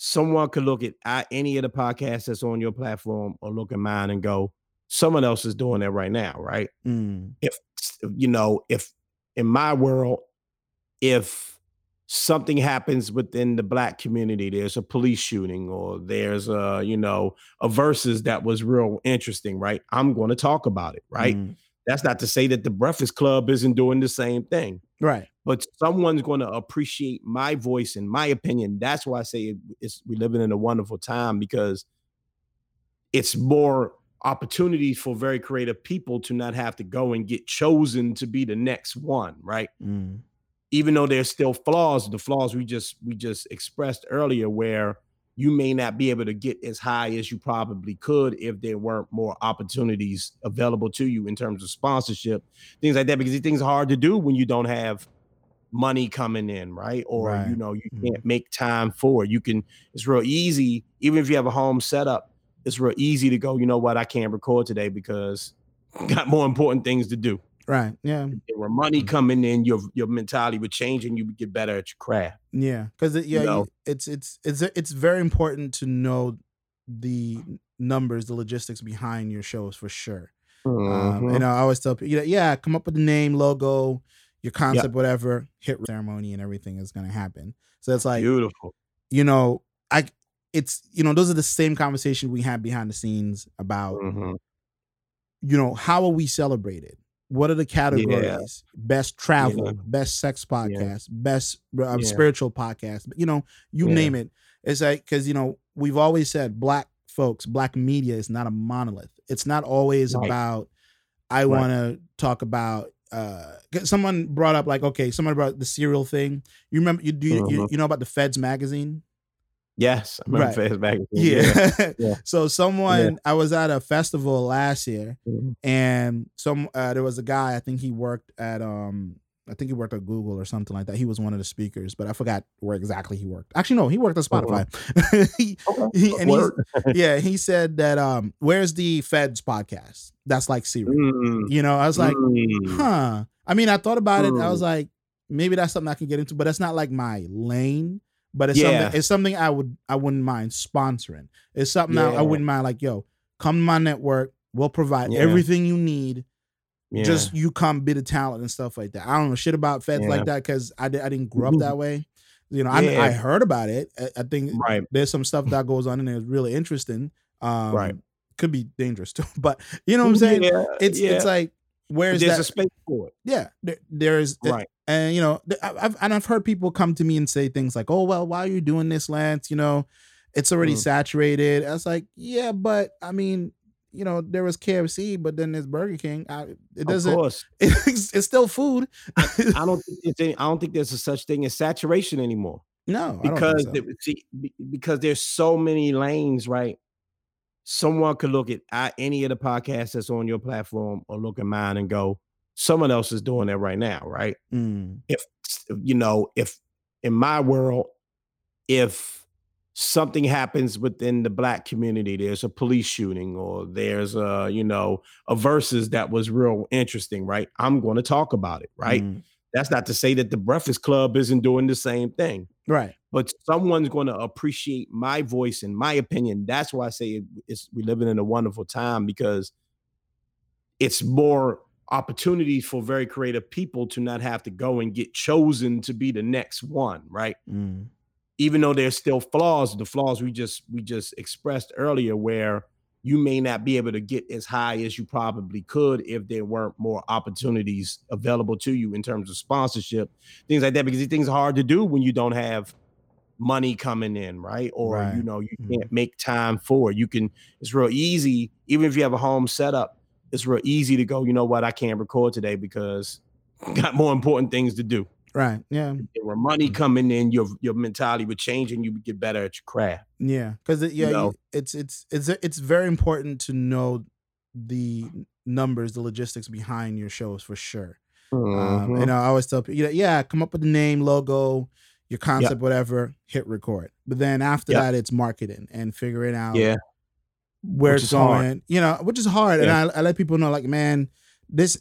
Someone could look at any of the podcasts that's on your platform or look at mine and go, someone else is doing that right now, right?
Mm,
If you know, if in my world, if something happens within the black community, there's a police shooting or there's a, you know, a versus that was real interesting, right? I'm going to talk about it, right?
mm,
That's not to say that the Breakfast Club isn't doing the same thing
right.
But someone's going to appreciate my voice and my opinion. That's why I say it's we're living in a wonderful time because it's more opportunities for very creative people to not have to go and get chosen to be the next one, right?
Mm,
Even though there's still flaws, the flaws we just we just expressed earlier where you may not be able to get as high as you probably could if there weren't more opportunities available to you in terms of sponsorship, things like that. Because these things are hard to do when you don't have money coming in, right? Or
Right.
you know, you
Mhm.
can't make time for it. You can, it's real easy, even if you have a home setup, it's real easy to go, you know what, I can't record today because got more important things to do.
right. Yeah.
There were money
Mhm.
coming in, your your mentality would change and you would get better at your craft.
Yeah, because yeah, you-
know?
it's it's it's it's very important to know the numbers, the logistics behind your shows for sure. Um,
Mhm.
and I always tell people, you know, yeah, come up with the name, logo, your concept, whatever. Hit ceremony and everything is gonna happen. So it's like
Beautiful.
you know, I it's you know those are the same conversation we had behind the scenes about
Mhm.
you know how are we celebrated what are the categories best travel
Yeah.
best sex podcast best um,
Yeah.
spiritual podcast you know you
Yeah.
name it it's like because you know we've always said black folks black media is not a monolith it's not always
Right.
about i want to talk about uh someone brought up like okay someone brought the serial thing you remember you do you,
Mhm.
you know about the feds magazine
Yes, I remember
Right.
Fast Magazine.
yeah,
Yeah.
so someone i was at a festival last year
Mhm.
and some uh, there was a guy I think he worked at um I think he worked at Google or something like that. He was one of the speakers, but I forgot where exactly he worked. Actually, no, he worked at Spotify. he,
Okay.
he, yeah, he said that um, where's the Feds podcast? That's like Siri.
Mm,
You know, I was like,
mm.
huh. I mean, I thought about it. I
Mm.
was like, maybe that's something I can get into, but that's not like my lane. But it's
Yeah.
something. It's something I would I wouldn't mind sponsoring. It's something I, I wouldn't mind like, yo, come to my network. We'll provide
Yeah.
everything you need.
Yeah.
Just you come, bit of talent and stuff like that. I don't know shit about feds
Yeah.
like that because I, di- I didn't grow up that way. You know, I,
Yeah.
I heard about it. I, I think
right.
there's some stuff that goes on in there is really interesting. Um,
Right.
Could be dangerous too, but you know what I'm saying. It's it's like where's
there's
that?
a space for it.
yeah, there, there's
Right.
and you know I- I've and I've heard people come to me and say things like, "Oh well, why are you doing this, Lance? You know, it's already
Mm.
saturated." I was like, "Yeah, but I mean." You know, there was KFC, but then there's Burger King. I, it doesn't.
course.
It's, it's still food.
I don't think there's any, I don't think there's a such thing as saturation anymore.
no, I don't think
because
so.
see, because there's so many lanes, right? Someone could look at any of the podcasts that's on your platform or look at mine and go, someone else is doing that right now, right?
Mm,
If you know, if in my world, if something happens within the black community, there's a police shooting or there's a, you know, a versus that was real interesting, right? I'm going to talk about it, right?
mm,
That's not to say that the Breakfast Club isn't doing the same thing
right.
but someone's going to appreciate my voice and my opinion. That's why I say it- it's we're living in a wonderful time because it's more opportunities for very creative people to not have to go and get chosen to be the next one, right?
Mm,
Even though there's still flaws, the flaws we just we just expressed earlier where you may not be able to get as high as you probably could if there weren't more opportunities available to you in terms of sponsorship, things like that. Because these things are hard to do when you don't have money coming in, right? Or
Right.
you know, you
Mhm.
can't make time for it. You can, it's real easy, even if you have a home setup, it's real easy to go, you know what, I can't record today because got more important things to do.
Right. Yeah.
If When money coming in, your your mentality would change and you would get better at your craft.
Yeah, because yeah, you-
know?
it's it's it's it's very important to know the numbers, the logistics behind your shows for sure. Um,
Mhm.
and I always tell people, you know, yeah, come up with the name, logo, your concept, whatever, hit record. But then after
Yep.
that, it's marketing and figuring out
yeah,
where
Which
it's
is hard.
going. You know, which is hard. And I, I let people know, like, man, this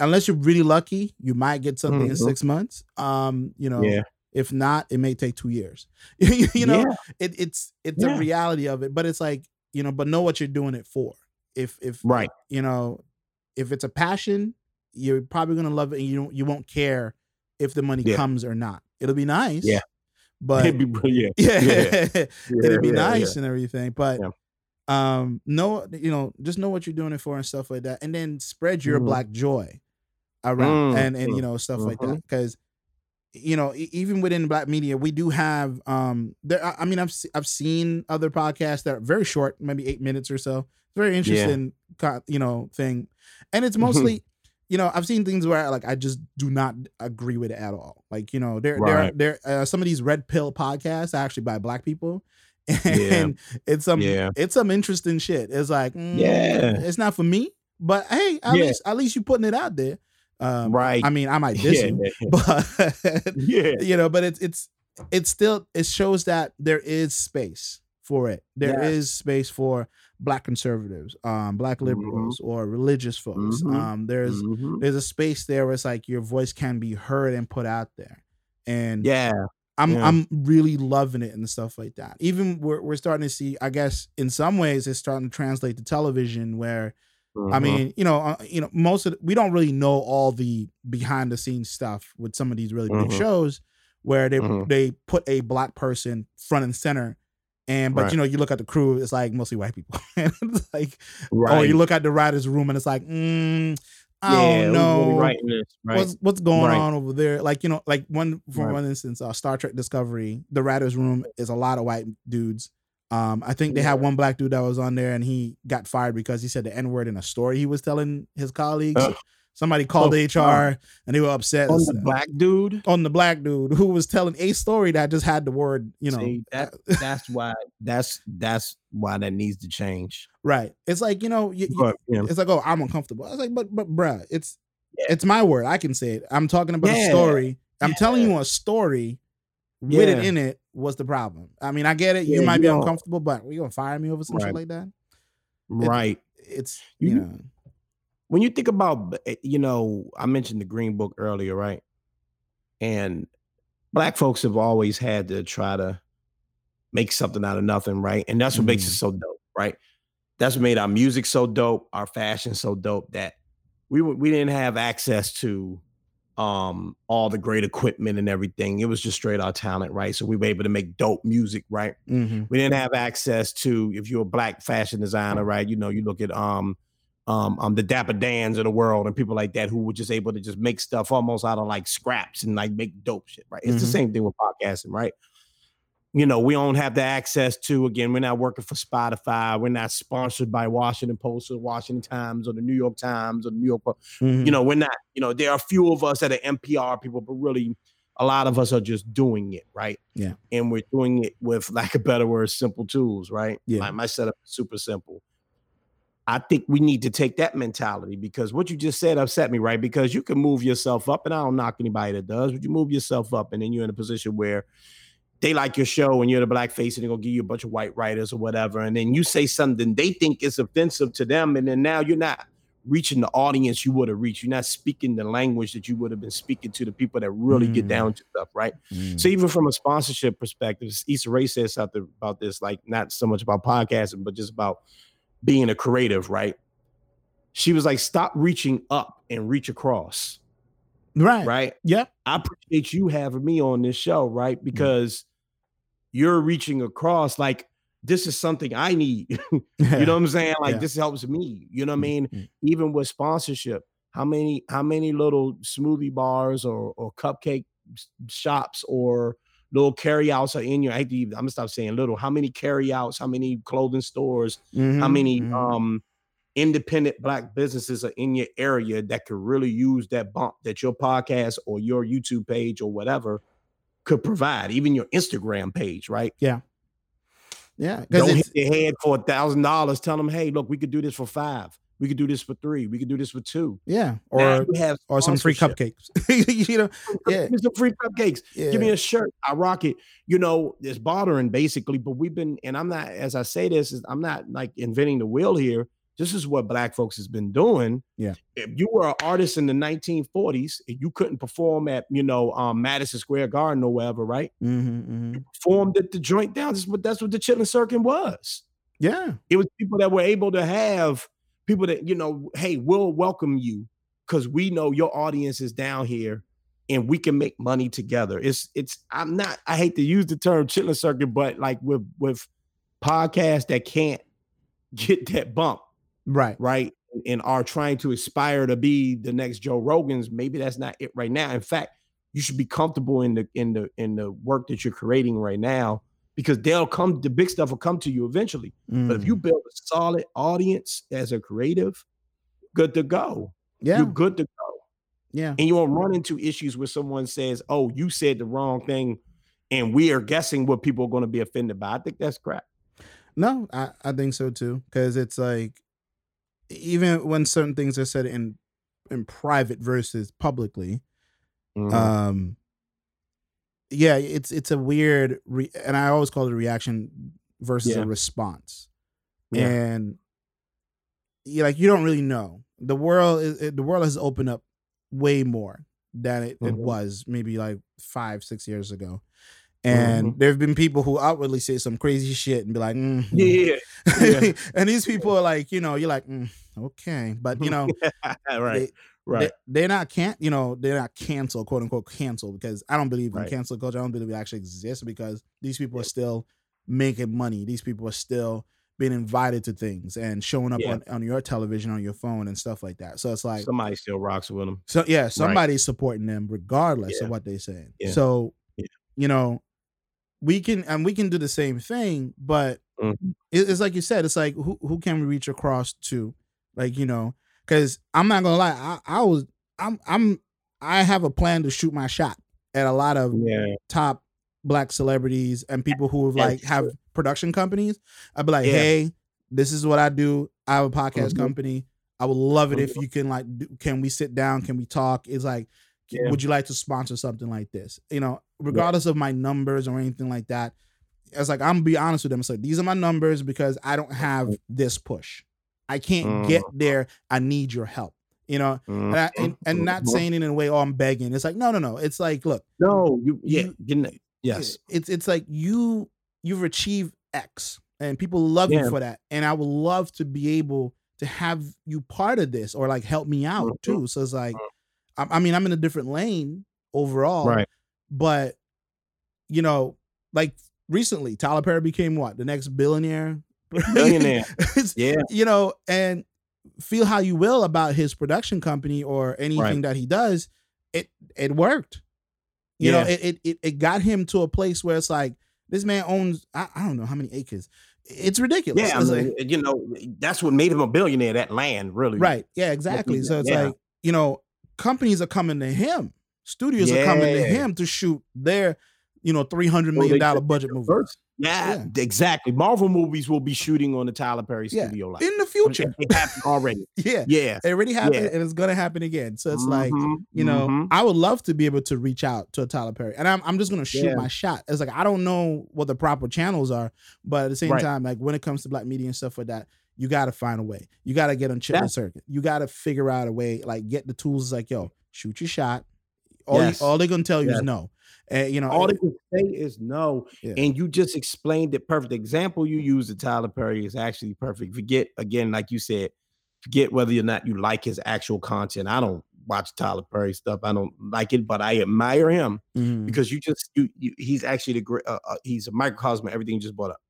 unless you're really lucky, you might get something in
Mhm.
six months. Um, you know,
yeah,
if not, it may take two years. you know,
Yeah.
it, it's it's
Yeah.
a reality of it, but it's like you know, but know what you're doing it for. If if
right.
you know, if it's a passion, you're probably gonna love it, and you don't you won't care if the money comes or not. It'll be nice,
Yeah.
but
It'd be brilliant.
yeah,
Yeah.
it'll be nice and everything. But um, know you know, just know what you're doing it for and stuff like that, and then spread your
Mhm.
black joy around
Mm,
and and you
mm,
know stuff like that
mhm.
because you know even within black media we do have um there I mean I've I've seen other podcasts that are very short maybe eight minutes or so it's very interesting co- you know thing and it's mostly you know I've seen things where like I just do not agree with it at all like you know there
Right.
there there uh, some of these red pill podcasts are actually by black people and it's some
Yeah.
it's some interesting shit it's like mm,
Yeah.
it's not for me but hey at
Yeah.
least at least you putting it out there um,
Right.
I mean, I might diss
Yeah,
you,
yeah,
but
yeah.
you know, but it's it's it's still it shows that there is space for it. There is space for black conservatives, um, black liberals, or religious folks.
Mhm.
Um, there's
Mhm.
there's a space there where it's like your voice can be heard and put out there, and
Yeah.
I'm
yeah.
I'm really loving it and stuff like that. Even we're we're starting to see, I guess, in some ways, it's starting to translate to television where I
Mhm.
mean, you know, uh, you know, most of the, we don't really know all the behind the scenes stuff with some of these really big
Mhm.
shows where they
Mhm.
they put a black person front and center, and but
Right.
you know, you look at the crew, it's like mostly white people, and it's like, or
right.
you look at the writers' room, and it's like, mm, I
yeah,
don't know.
writing this, right?
What's what's going
Right.
on over there? Like you know, like one for
Right.
one instance, uh, Star Trek Discovery, the writers' room is a lot of white dudes. Um, I think they had one black dude that was on there, and he got fired because he said the N word in a story he was telling his colleagues. Somebody called
Oh,
HR, and they were upset
On the black dude.
on the black dude who was telling a story that just had the word, you know,
See, that that's why that's that's why that needs to change.
right. It's like you know, you,
But yeah,
it's like, oh, I'm uncomfortable. I was like, but but bruh, it's
Yeah.
it's my word. I can say it. I'm talking about a story. I'm telling you a story with it in it was the problem. I mean, I get it. you
Yeah,
might
you
be
don't-
uncomfortable, but we gonna fire me over some shit like that.
right.
It's
You-
you know,
when you think about eh, you know i mentioned the green book earlier right and black folks have always had to try to make something out of nothing right and that's what makes it
Mhm.
so dope right that's what made our music so dope our fashion so dope that we we didn't have access to um all the great equipment and everything it was just straight our talent right so we were able to make dope music right
mhm,
we didn't have access to if you're a black fashion designer right you know you look at um um, um, the Dapper Dans of the world and people like that who were just able to just make stuff almost out of like scraps and like make dope shit, right? It's
Mhm.
the same thing with podcasting, right? You know, we don't have the access to, again, we're not working for Spotify. We're not sponsored by Washington Post or Washington Times or the New York Times or the New York, Po-
Mhm.
you know, we're not, you know, there are a few of us that are NPR people, but really a lot of us are just doing it, right?
Yeah.
And we're doing it with, lack of better words, simple tools, right?
Yeah.
Like my setup is super simple. I think we need to take that mentality because what you just said upset me, right? Because you can move yourself up, and I don't knock anybody that does, but you move yourself up, and then you're in a position where they like your show and you're the black face, and they're gonna give you a bunch of white writers or whatever, and then you say something they think is offensive to them, and then now you're not reaching the audience you would have reached. You're not speaking the language that you would have been speaking to the people that really get
Mm.
down to stuff, right?
Mhm.
So even from a sponsorship perspective, Issa Rae said something about this, like not so much about podcasting, but just about being a creative, right? She was like, stop reaching up and reach across,
right.
right?
Yep.
I appreciate you having me on this show, right? Because you're reaching across, like this is something I need. you know what I'm saying? Like
Yeah.
this helps me. You know what I mean?
Mhm.
Even with sponsorship, how many how many little smoothie bars or or cupcake shops or little carryouts are in your? I hate to even, I'm gonna stop saying little. How many carryouts? How many clothing stores? How
Mhm,
many
mhm.
um independent black businesses are in your area that could really use that bump that your podcast or your YouTube page or whatever could provide, even your Instagram page, right?
yeah, Yeah.
Don't hit your head for a thousand dollars. Tell them, hey, look, we could do this for five. We could do this for three. We could do this for two.
yeah, or
have
or some free cupcakes. you know, yeah,
Give me some free cupcakes.
yeah.
Give me a shirt. I rock it. You know, it's bothering basically, but we've been, and I'm not, as I say this, I'm not like inventing the wheel here. This is what black folks has been doing.
Yeah.
If you were an artist in the 1940s you couldn't perform at, you know, um, Madison Square Garden or wherever, right?
Mhm, mhm.
You performed at the joint down. That's what that's what the chitlin circuit was.
yeah,
It was people that were able to have people that, you know, hey, we'll welcome you because we know your audience is down here and we can make money together. It's it's I'm not I hate to use the term chitlin circuit, but like with with podcasts that can't get that bump,
right.
right? And are trying to aspire to be the next Joe Rogans, maybe that's not it right now. In fact, you should be comfortable in the in the in the work that you're creating right now because they'll come the big stuff will come to you eventually. But if you
Mm.
build a solid audience as a creative, good to go.
yeah,
You're good to go.
yeah,
And you won't run into issues where someone says, Oh, you said the wrong thing, and we are guessing what people are going to be offended by. I think that's crap.
No, I, I think so too. Because it's like even when certain things are said in in private versus publicly,
Mhm.
um yeah, it's it's a weird re- and I always call it a reaction versus
Yeah.
a response.
Yeah.
And you like you don't really know. The world is it- the world has opened up way more than it, it
Mhm.
was maybe like five, six years ago. And
Mm-hmm.
there have been people who outwardly say some crazy shit and be like, mm,
yeah. Yeah.
and these people are like, you know, you're like, mm, okay, but you know,
right.
they,
right.
they, are not can't, you know, they're not canceled, quote unquote, canceled because I don't believe in
Right.
cancel culture. I don't believe it actually exists because these people are still making money. These people are still being invited to things and showing up
Yeah.
on, on your television, on your phone, and stuff like that. So it's like,
Somebody still rocks with them.
so yeah, somebody's supporting them regardless
Yeah.
of what they're saying.
Yeah.
So, you know, we can and we can do the same thing, but
Mhm.
it's like you said, it's like who who can we reach across to, like you know, because I'm not gonna lie, I, I was I'm I'm I have a plan to shoot my shot at a lot of
Yeah.
top black celebrities and people who have like have production companies. I'd be like,
Yeah.
hey, this is what I do. I have a podcast
Mhm.
company. I would love it if
Mhm.
you can like, do, can we sit down? Can we talk? It's like,
Yeah.
would you like to sponsor something like this? You know, regardless of my numbers or anything like that. It's like I'm gonna be honest with them. It's like these are my numbers because I don't have
Mm-hmm.
this push. I can't get there. I need your help. You know, and, I, and, and not
Mhm.
saying it in a way, oh, I'm begging. It's like, no, no, no. It's like, look,
No, you yeah,
You-
getting it. Yes.
it's it's like you you've achieved X and people love
Yeah.
you for that. And I would love to be able to have you part of this or like help me out too. So it's like, I, I mean, I'm in a different lane overall,
Right.
but you know, like recently, Tyler Perry became what the next billionaire,
Billionaire. Yeah.
you know, and feel how you will about his production company or anything
Right.
that he does, it it worked. You know,
Yeah.
it, it it it got him to a place where it's like this man owns I, I don't know how many acres. It's ridiculous.
Yeah, I mean,
like-
you know, that's what made him a billionaire. That land, really.
right. Yeah, exactly. So it's
Yeah.
like, you know, companies are coming to him. Studios are coming to him to shoot their, you know, three hundred million dollar budget movies.
First, yeah, exactly. Marvel movies will be shooting on the Tyler Perry
Yeah,
studio line.
In the future.
It happened already.
Yeah.
Yeah.
It already happened
Yeah.
and it's gonna happen again. So it's like,
Mhm,
you know,
mhm.
I would love to be able to reach out to a Tyler Perry, and I'm I'm just gonna shoot
Yeah.
my shot. It's like I don't know what the proper channels are, but at the same
Right.
time, like when it comes to black media and stuff like that, you got to find a way. You got to get on chip
Yeah.
circuit. You got to figure out a way, like get the tools. It's like yo, shoot your shot. All you- all they're gonna tell you is no, and you know,
All they can say is no.
Yeah.
And you just explained it perfect. The example you used of Tyler Perry is actually perfect. Forget again, like you said, forget whether or not you like his actual content. I don't watch Tyler Perry stuff. I don't like it, but I admire him
Mhm.
because you just you, you he's actually the great. Uh, uh, he's a microcosm of everything you just brought up,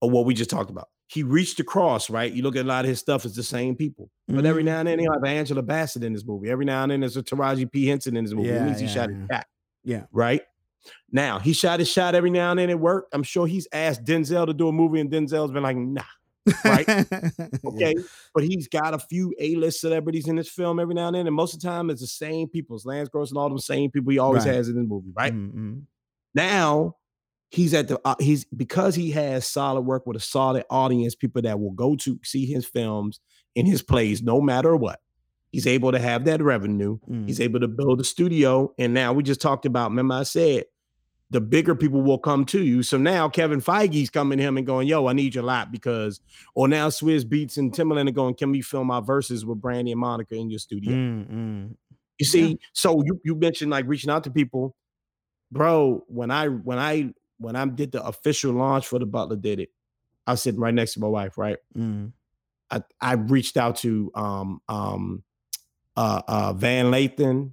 or what we just talked about. He reached across, right? You look at a lot of his stuff; it's the same people. But every
Mhm.
now and then he'll have Angela Bassett in this movie. Every now and then there's a Taraji P Henson in this movie.
Yeah,
it means he
yeah,
shot
yeah.
his shot,
yeah,
right? Now he shot his shot every now and then it worked. I'm sure he's asked Denzel to do a movie, and Denzel's been like, nah. Right.
Yeah.
Okay. But he's got a few A-list celebrities in this film every now and then. And most of the time it's the same people. It's Lance Gross and all them same people he always
Right.
has in the movie, right?
Mhm, mhm.
Now he's at the uh, he's because he has solid work with a solid audience, people that will go to see his films and his plays no matter what. He's able to have that revenue.
Mm.
He's able to build a studio. And now we just talked about, remember I said the bigger people will come to you. So now Kevin Feige's coming to him and going, yo, I need your lot because, or now Swizz Beatz and Timbaland are going, can we film our verses with Brandy and Monica in your studio?
Mm, mm.
You see, so you you mentioned like reaching out to people, bro. When I when I when I did the official launch for the Butler did it, I was sitting right next to my wife. Right,
Mm.
I I reached out to um um uh uh Van Lathan,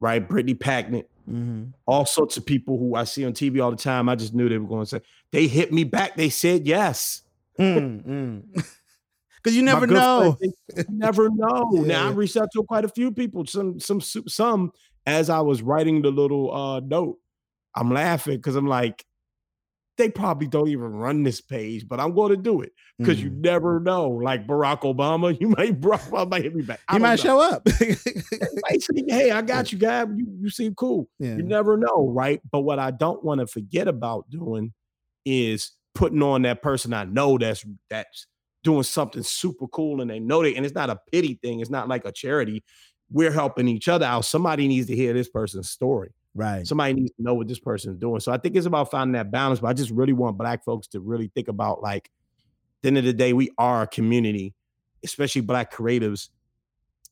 right, Brittany Packnett,
Mhm.
all sorts of people who I see on TV all the time. I just knew they were going to say they hit me back. They said yes.
Mm, mm. Cause you never know.
friend, you never know. Now I reached out to quite a few people. Some, some, some. As I was writing the little uh, note, I'm laughing because I'm like, they probably don't even run this page, but I'm going to do it because you
Mm.
never know. Like Barack Obama, you might Barack Obama might hit me back. I
He might
know.
show up.
Might say, hey, I got you, guy. You, you seem cool.
yeah.
You never know, right? But what I don't want to forget about doing is putting on that person I know that's that's doing something super cool and they know they and it's not a pity thing, it's not like a charity. We're helping each other out. Somebody needs to hear this person's story.
Right.
Somebody needs to know what this person's doing. So I think it's about finding that balance. But I just really want black folks to really think about like, at the end of the day, we are a community, especially black creatives.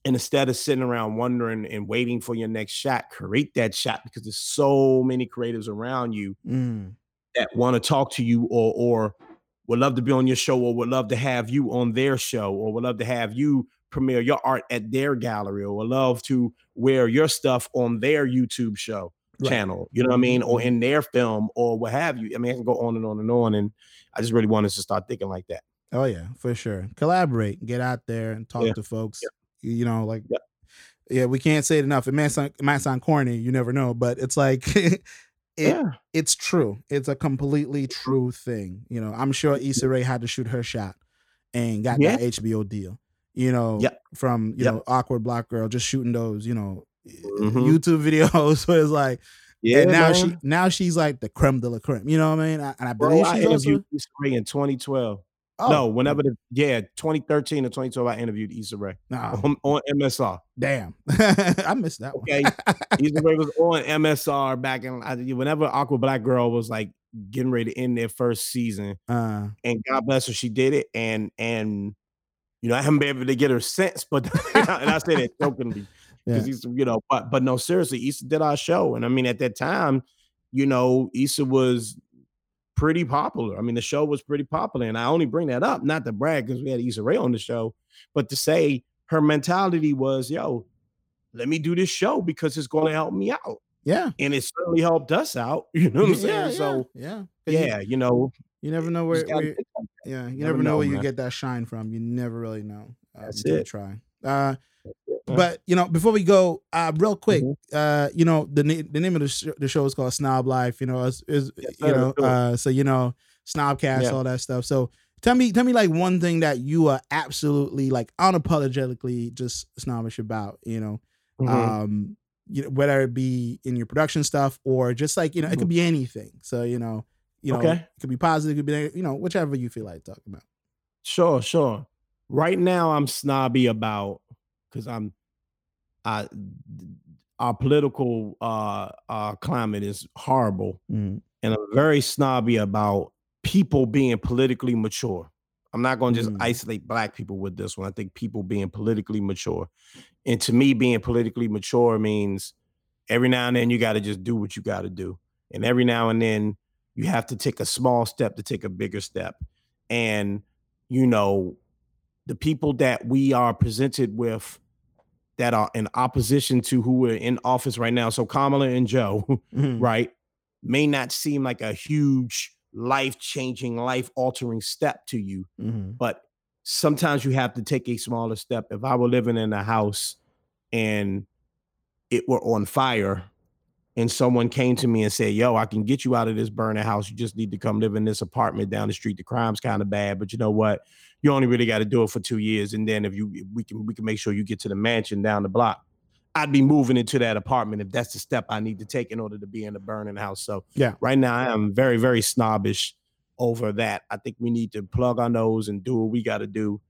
And instead of sitting around wondering and waiting for your next shot, create that shot because there's so many creatives around you
Mm.
that want to talk to you or or would love to be on your show or would love to have you on their show or would love to have you premiere your art at their gallery or would love to wear your stuff on their YouTube show
Right.
channel, you know what I mean, or
Mhm.
in their film or what have you. I mean, I can go on and on and on. And I just really want us to start thinking like that.
Oh yeah, for sure. Collaborate, get out there and talk
Yeah.
to folks. You know, like
Yeah.
yeah, we can't say it enough. It might sound it might sound corny, you never know, but it's like it
yeah.
it's true. It's a completely true thing. You know, I'm sure Issa Rae had to shoot her shot and got
Yeah.
that HBO deal. You know,
Yep.
from you
Yep.
know, awkward black girl just shooting those, you know,
Mhm.
YouTube videos where it's like
Yeah.
and now
man.
she now she's like the creme de la creme. You know what I mean? I- And I
Bro,
believe
I
she's also
interviewed Issa Rae in 2012.
oh,
no, whenever the yeah, 2013 or 2012, I interviewed Issa Rae
nah,
on, on MSR.
damn. I missed that
Okay.
one.
Issa Rae was on MSR back in whenever Awkward Black Girl was like getting ready to end their first season,
uh
and God bless her, she did it. And and you know, I haven't been able to get her since, but and I say that jokingly
Yeah.
because he's you know, but but no, seriously, Issa did our show, and I mean at that time, you know, Issa was pretty popular. I mean, the show was pretty popular, and I only bring that up not to brag because we had Issa Rae on the show, but to say her mentality was, yo, let me do this show because it's going to help me out,
yeah.
and it certainly helped us out. You know what I'm saying?
Yeah,
so
yeah.
yeah, you know,
You, never know where, where
like
yeah, you
never
never know
know,
where you get that shine from. You never really know. Uh,
That's it.
Try. Uh, but you know, before we go, uh, real quick,
Mhm.
uh, you know, the na- the name of the, sh- the show is called Snob Life. You know, is, is
Yes,
you know,
let's do it.
uh, so you know, Snobcast,
Yeah.
all that stuff. So tell me, tell me, like one thing that you are absolutely like unapologetically just snobbish about. You know,
Mhm.
um, you know, whether it be in your production stuff or just like you know, it could be anything. So you know, you know.
Okay.
it could be positive, it could be neg- you know, whichever you feel like talking about.
Sure, sure. Right now, I'm snobby about because I'm, I, our political uh, uh, climate is horrible, and I'm very snobby about people being politically mature. I'm not going to just
Mm.
isolate black people with this one. I think people being politically mature, and to me, being politically mature means every now and then you got to just do what you got to do, and every now and then you have to take a small step to take a bigger step, and you know, the people that we are presented with that are in opposition to who are in office right now. So Kamala and Joe,
Mhm.
right, may not seem like a huge life changing, life altering step to you,
Mhm.
but sometimes you have to take a smaller step. If I were living in a house and it were on fire, and someone came to me and said, Yo, I can get you out of this burning house. You just need to come live in this apartment down the street. The crime's kind of bad, but you know what? You only really got to do it for two years. And then if you if we can we can make sure you get to the mansion down the block. I'd be moving into that apartment if that's the step I need to take in order to be in a burning house. So
Yeah.
right now I am very, very snobbish over that. I think we need to plug our nose and do what we got to do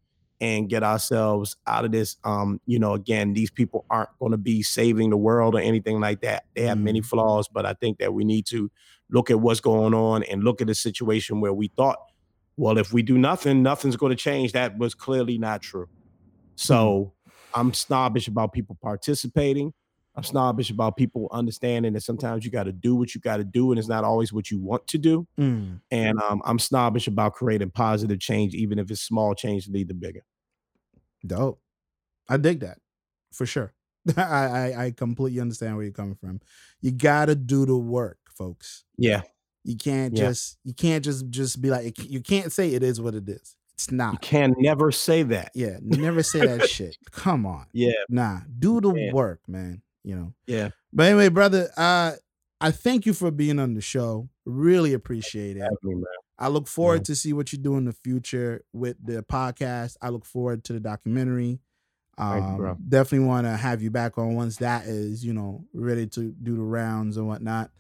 and get ourselves out of this. Um, you know, again, these people aren't going to be saving the world or anything like that. They have many flaws, but I think that we need to look at what's going on and look at a situation where we thought, well, if we do nothing, nothing's going to change. That was clearly not true. So I'm snobbish about people participating. I'm snobbish about people understanding that sometimes you got to do what you got to do, and it's not always what you want to do.
Mm.
And um, I'm snobbish about creating positive change, even if it's small change to lead to bigger.
Dope. I dig that for sure. I, I I completely understand where you're coming from. You gotta do the work, folks.
Yeah,
You can't
Yeah.
just you can't just just be like you can't say it is what it is. It's not.
you can never say that.
Yeah, never say that shit. Come on.
Yeah,
Nah, do the work, man. You know.
yeah.
But anyway, brother, uh I thank you for being on the show. Really appreciate it. I look forward to see what you do in the future with the podcast. I look forward to the documentary.
Thank you,
Um, definitely want to have you back on once that is, you know, ready to do the rounds and whatnot.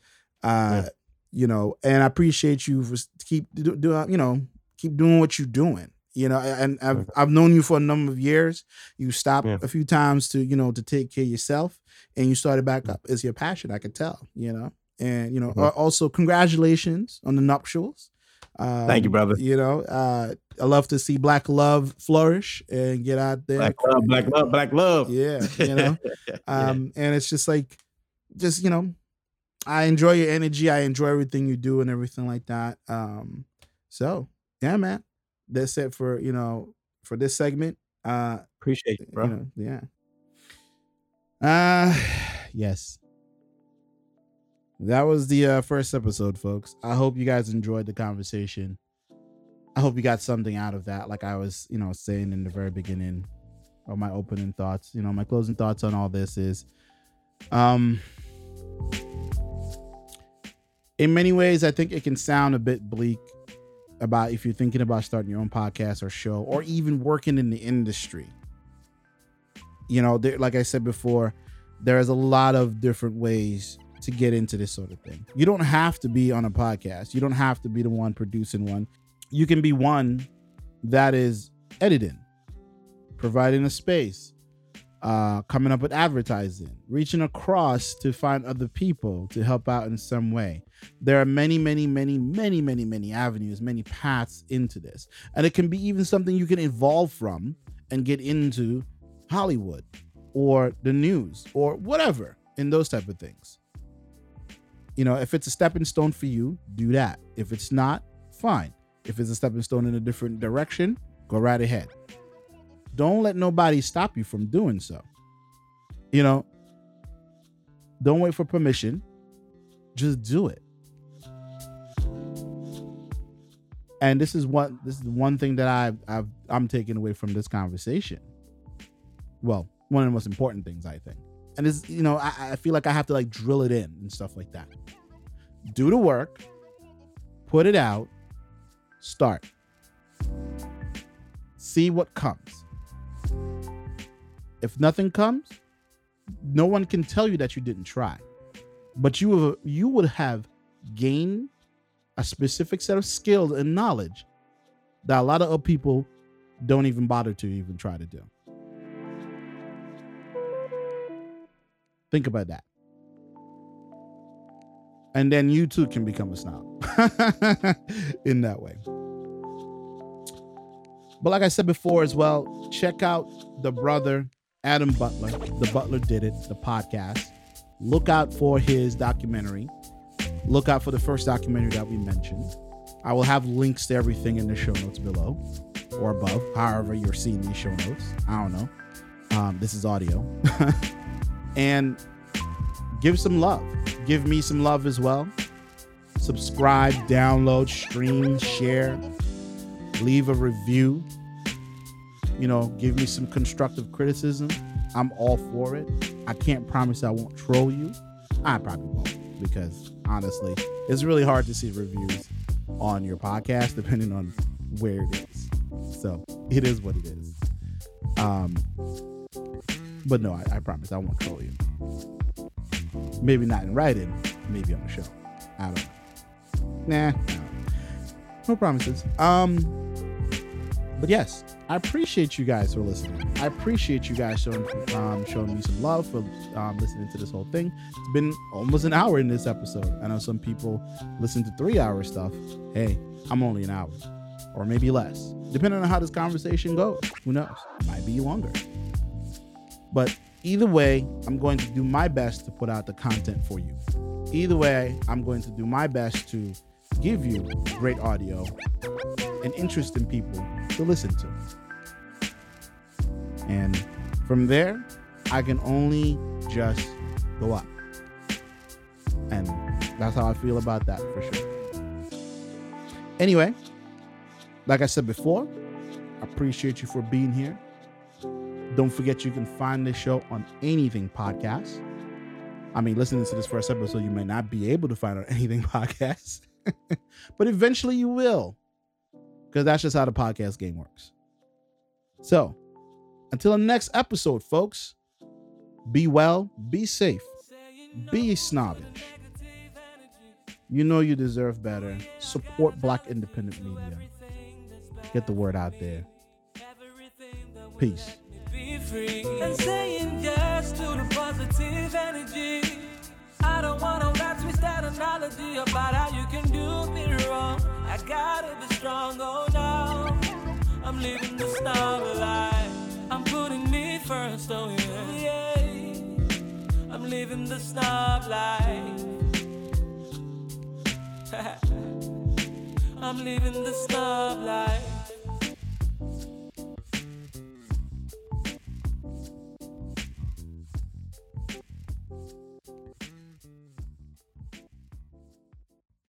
Uh,
Yeah.
you know, and I appreciate you for keep do, do uh, you know keep doing what you're doing. You know, and I've. I've known you for a number of years. You stopped
Yeah.
a few times to you know to take care of yourself, and you started back
Mhm.
up. It's your passion, I could tell. You know, and you know,
Mhm.
uh, also congratulations on the nuptials. Um,
Thank you, brother.
You know, uh, I love to see black love flourish and get out there.
Black love, black love, black love.
Yeah, you know.
Yeah.
Um, and it's just like, just you know, I enjoy your energy. I enjoy everything you do and everything like that. Um, so yeah, man, that's it for you know for this segment. Uh,
Appreciate it, bro.
you know, yeah. Uh, yes. That was the uh, first episode, folks. I hope you guys enjoyed the conversation. I hope you got something out of that, like I was, you know, saying in the very beginning, or my opening thoughts. You know, my closing thoughts on all this is, um, in many ways, I think it can sound a bit bleak about if you're thinking about starting your own podcast or show, or even working in the industry. You know there, like i said before there's a lot of different ways to get into this sort of thing. You don't have to be on a podcast. You don't have to be the one producing one. You can be one that is editing providing a space uh, coming up with advertising reaching across to find other people to help out in some way there are many many many many many many avenues many paths into this and it can be even something you can evolve from and get into Hollywood or the news or whatever in those type of things. You know, if it's a stepping stone for you, do that. If it's not, fine. If it's a stepping stone in a different direction, go right ahead. Don't let nobody stop you from doing so. You know, don't wait for permission. Just do it. And this is what this is one thing that I've, I've I'm taking away from this conversation Well, one of the most important things I think. And it's you know I, I feel like I have to like drill it in and stuff like that. Do the work, put it out, start. See what comes. If nothing comes, no one can tell you that you didn't try. But you have, you would have gained a specific set of skills and knowledge that a lot of other people don't even bother to even try to do. Think about that. And then you too can become a snob in that way. But like I said before as well, check out the brother Adam Butler. The Butler Did It, the podcast. Look out for his documentary. Look out for the first documentary that we mentioned. I will have links to everything in the show notes below or above, however you're seeing these show notes. I don't know. Um, this is audio. and give some love. Give me some love as well. Subscribe, download, stream, share, leave a review. You know, give me some constructive criticism. I'm all for it. I can't promise I won't troll you. I probably won't because honestly, it's really hard to see reviews on your podcast depending on where it is. So it is what it is. Um, but no, I, I promise I won't troll you. Maybe not in writing, maybe on the show. I don't know. Nah, no, no promises. Um, but yes, I appreciate you guys for listening. I appreciate you guys showing um, showing me some love for um, listening to this whole thing. It's been almost an hour in this episode. I know some people listen to three hour stuff. Hey, I'm only an hour, or maybe less, depending on how this conversation goes. Who knows? Might be longer. But either way, I'm going to do my best to put out the content for you. Either way, I'm going to do my best to give you great audio and interesting people to listen to. And from there, I can only just go up. And that's how I feel about that for sure. Anyway, like I said before, I appreciate you for being here. Don't forget you can find this show on anything podcast. I mean, listening to this first episode, you may not be able to find on anything podcast, but eventually you will, because that's just how the podcast game works. So, until the next episode, folks, be well, be safe, be snobbish. You know you deserve better. Support Black independent media. Get the word out there. Peace.
and saying yes to the positive energy. I don't want to that analogy about how you can do me wrong. I gotta be strong, oh no. I'm living the star life. I'm putting me first, oh yeah. yeah. I'm living the snob life. I'm living the snob life.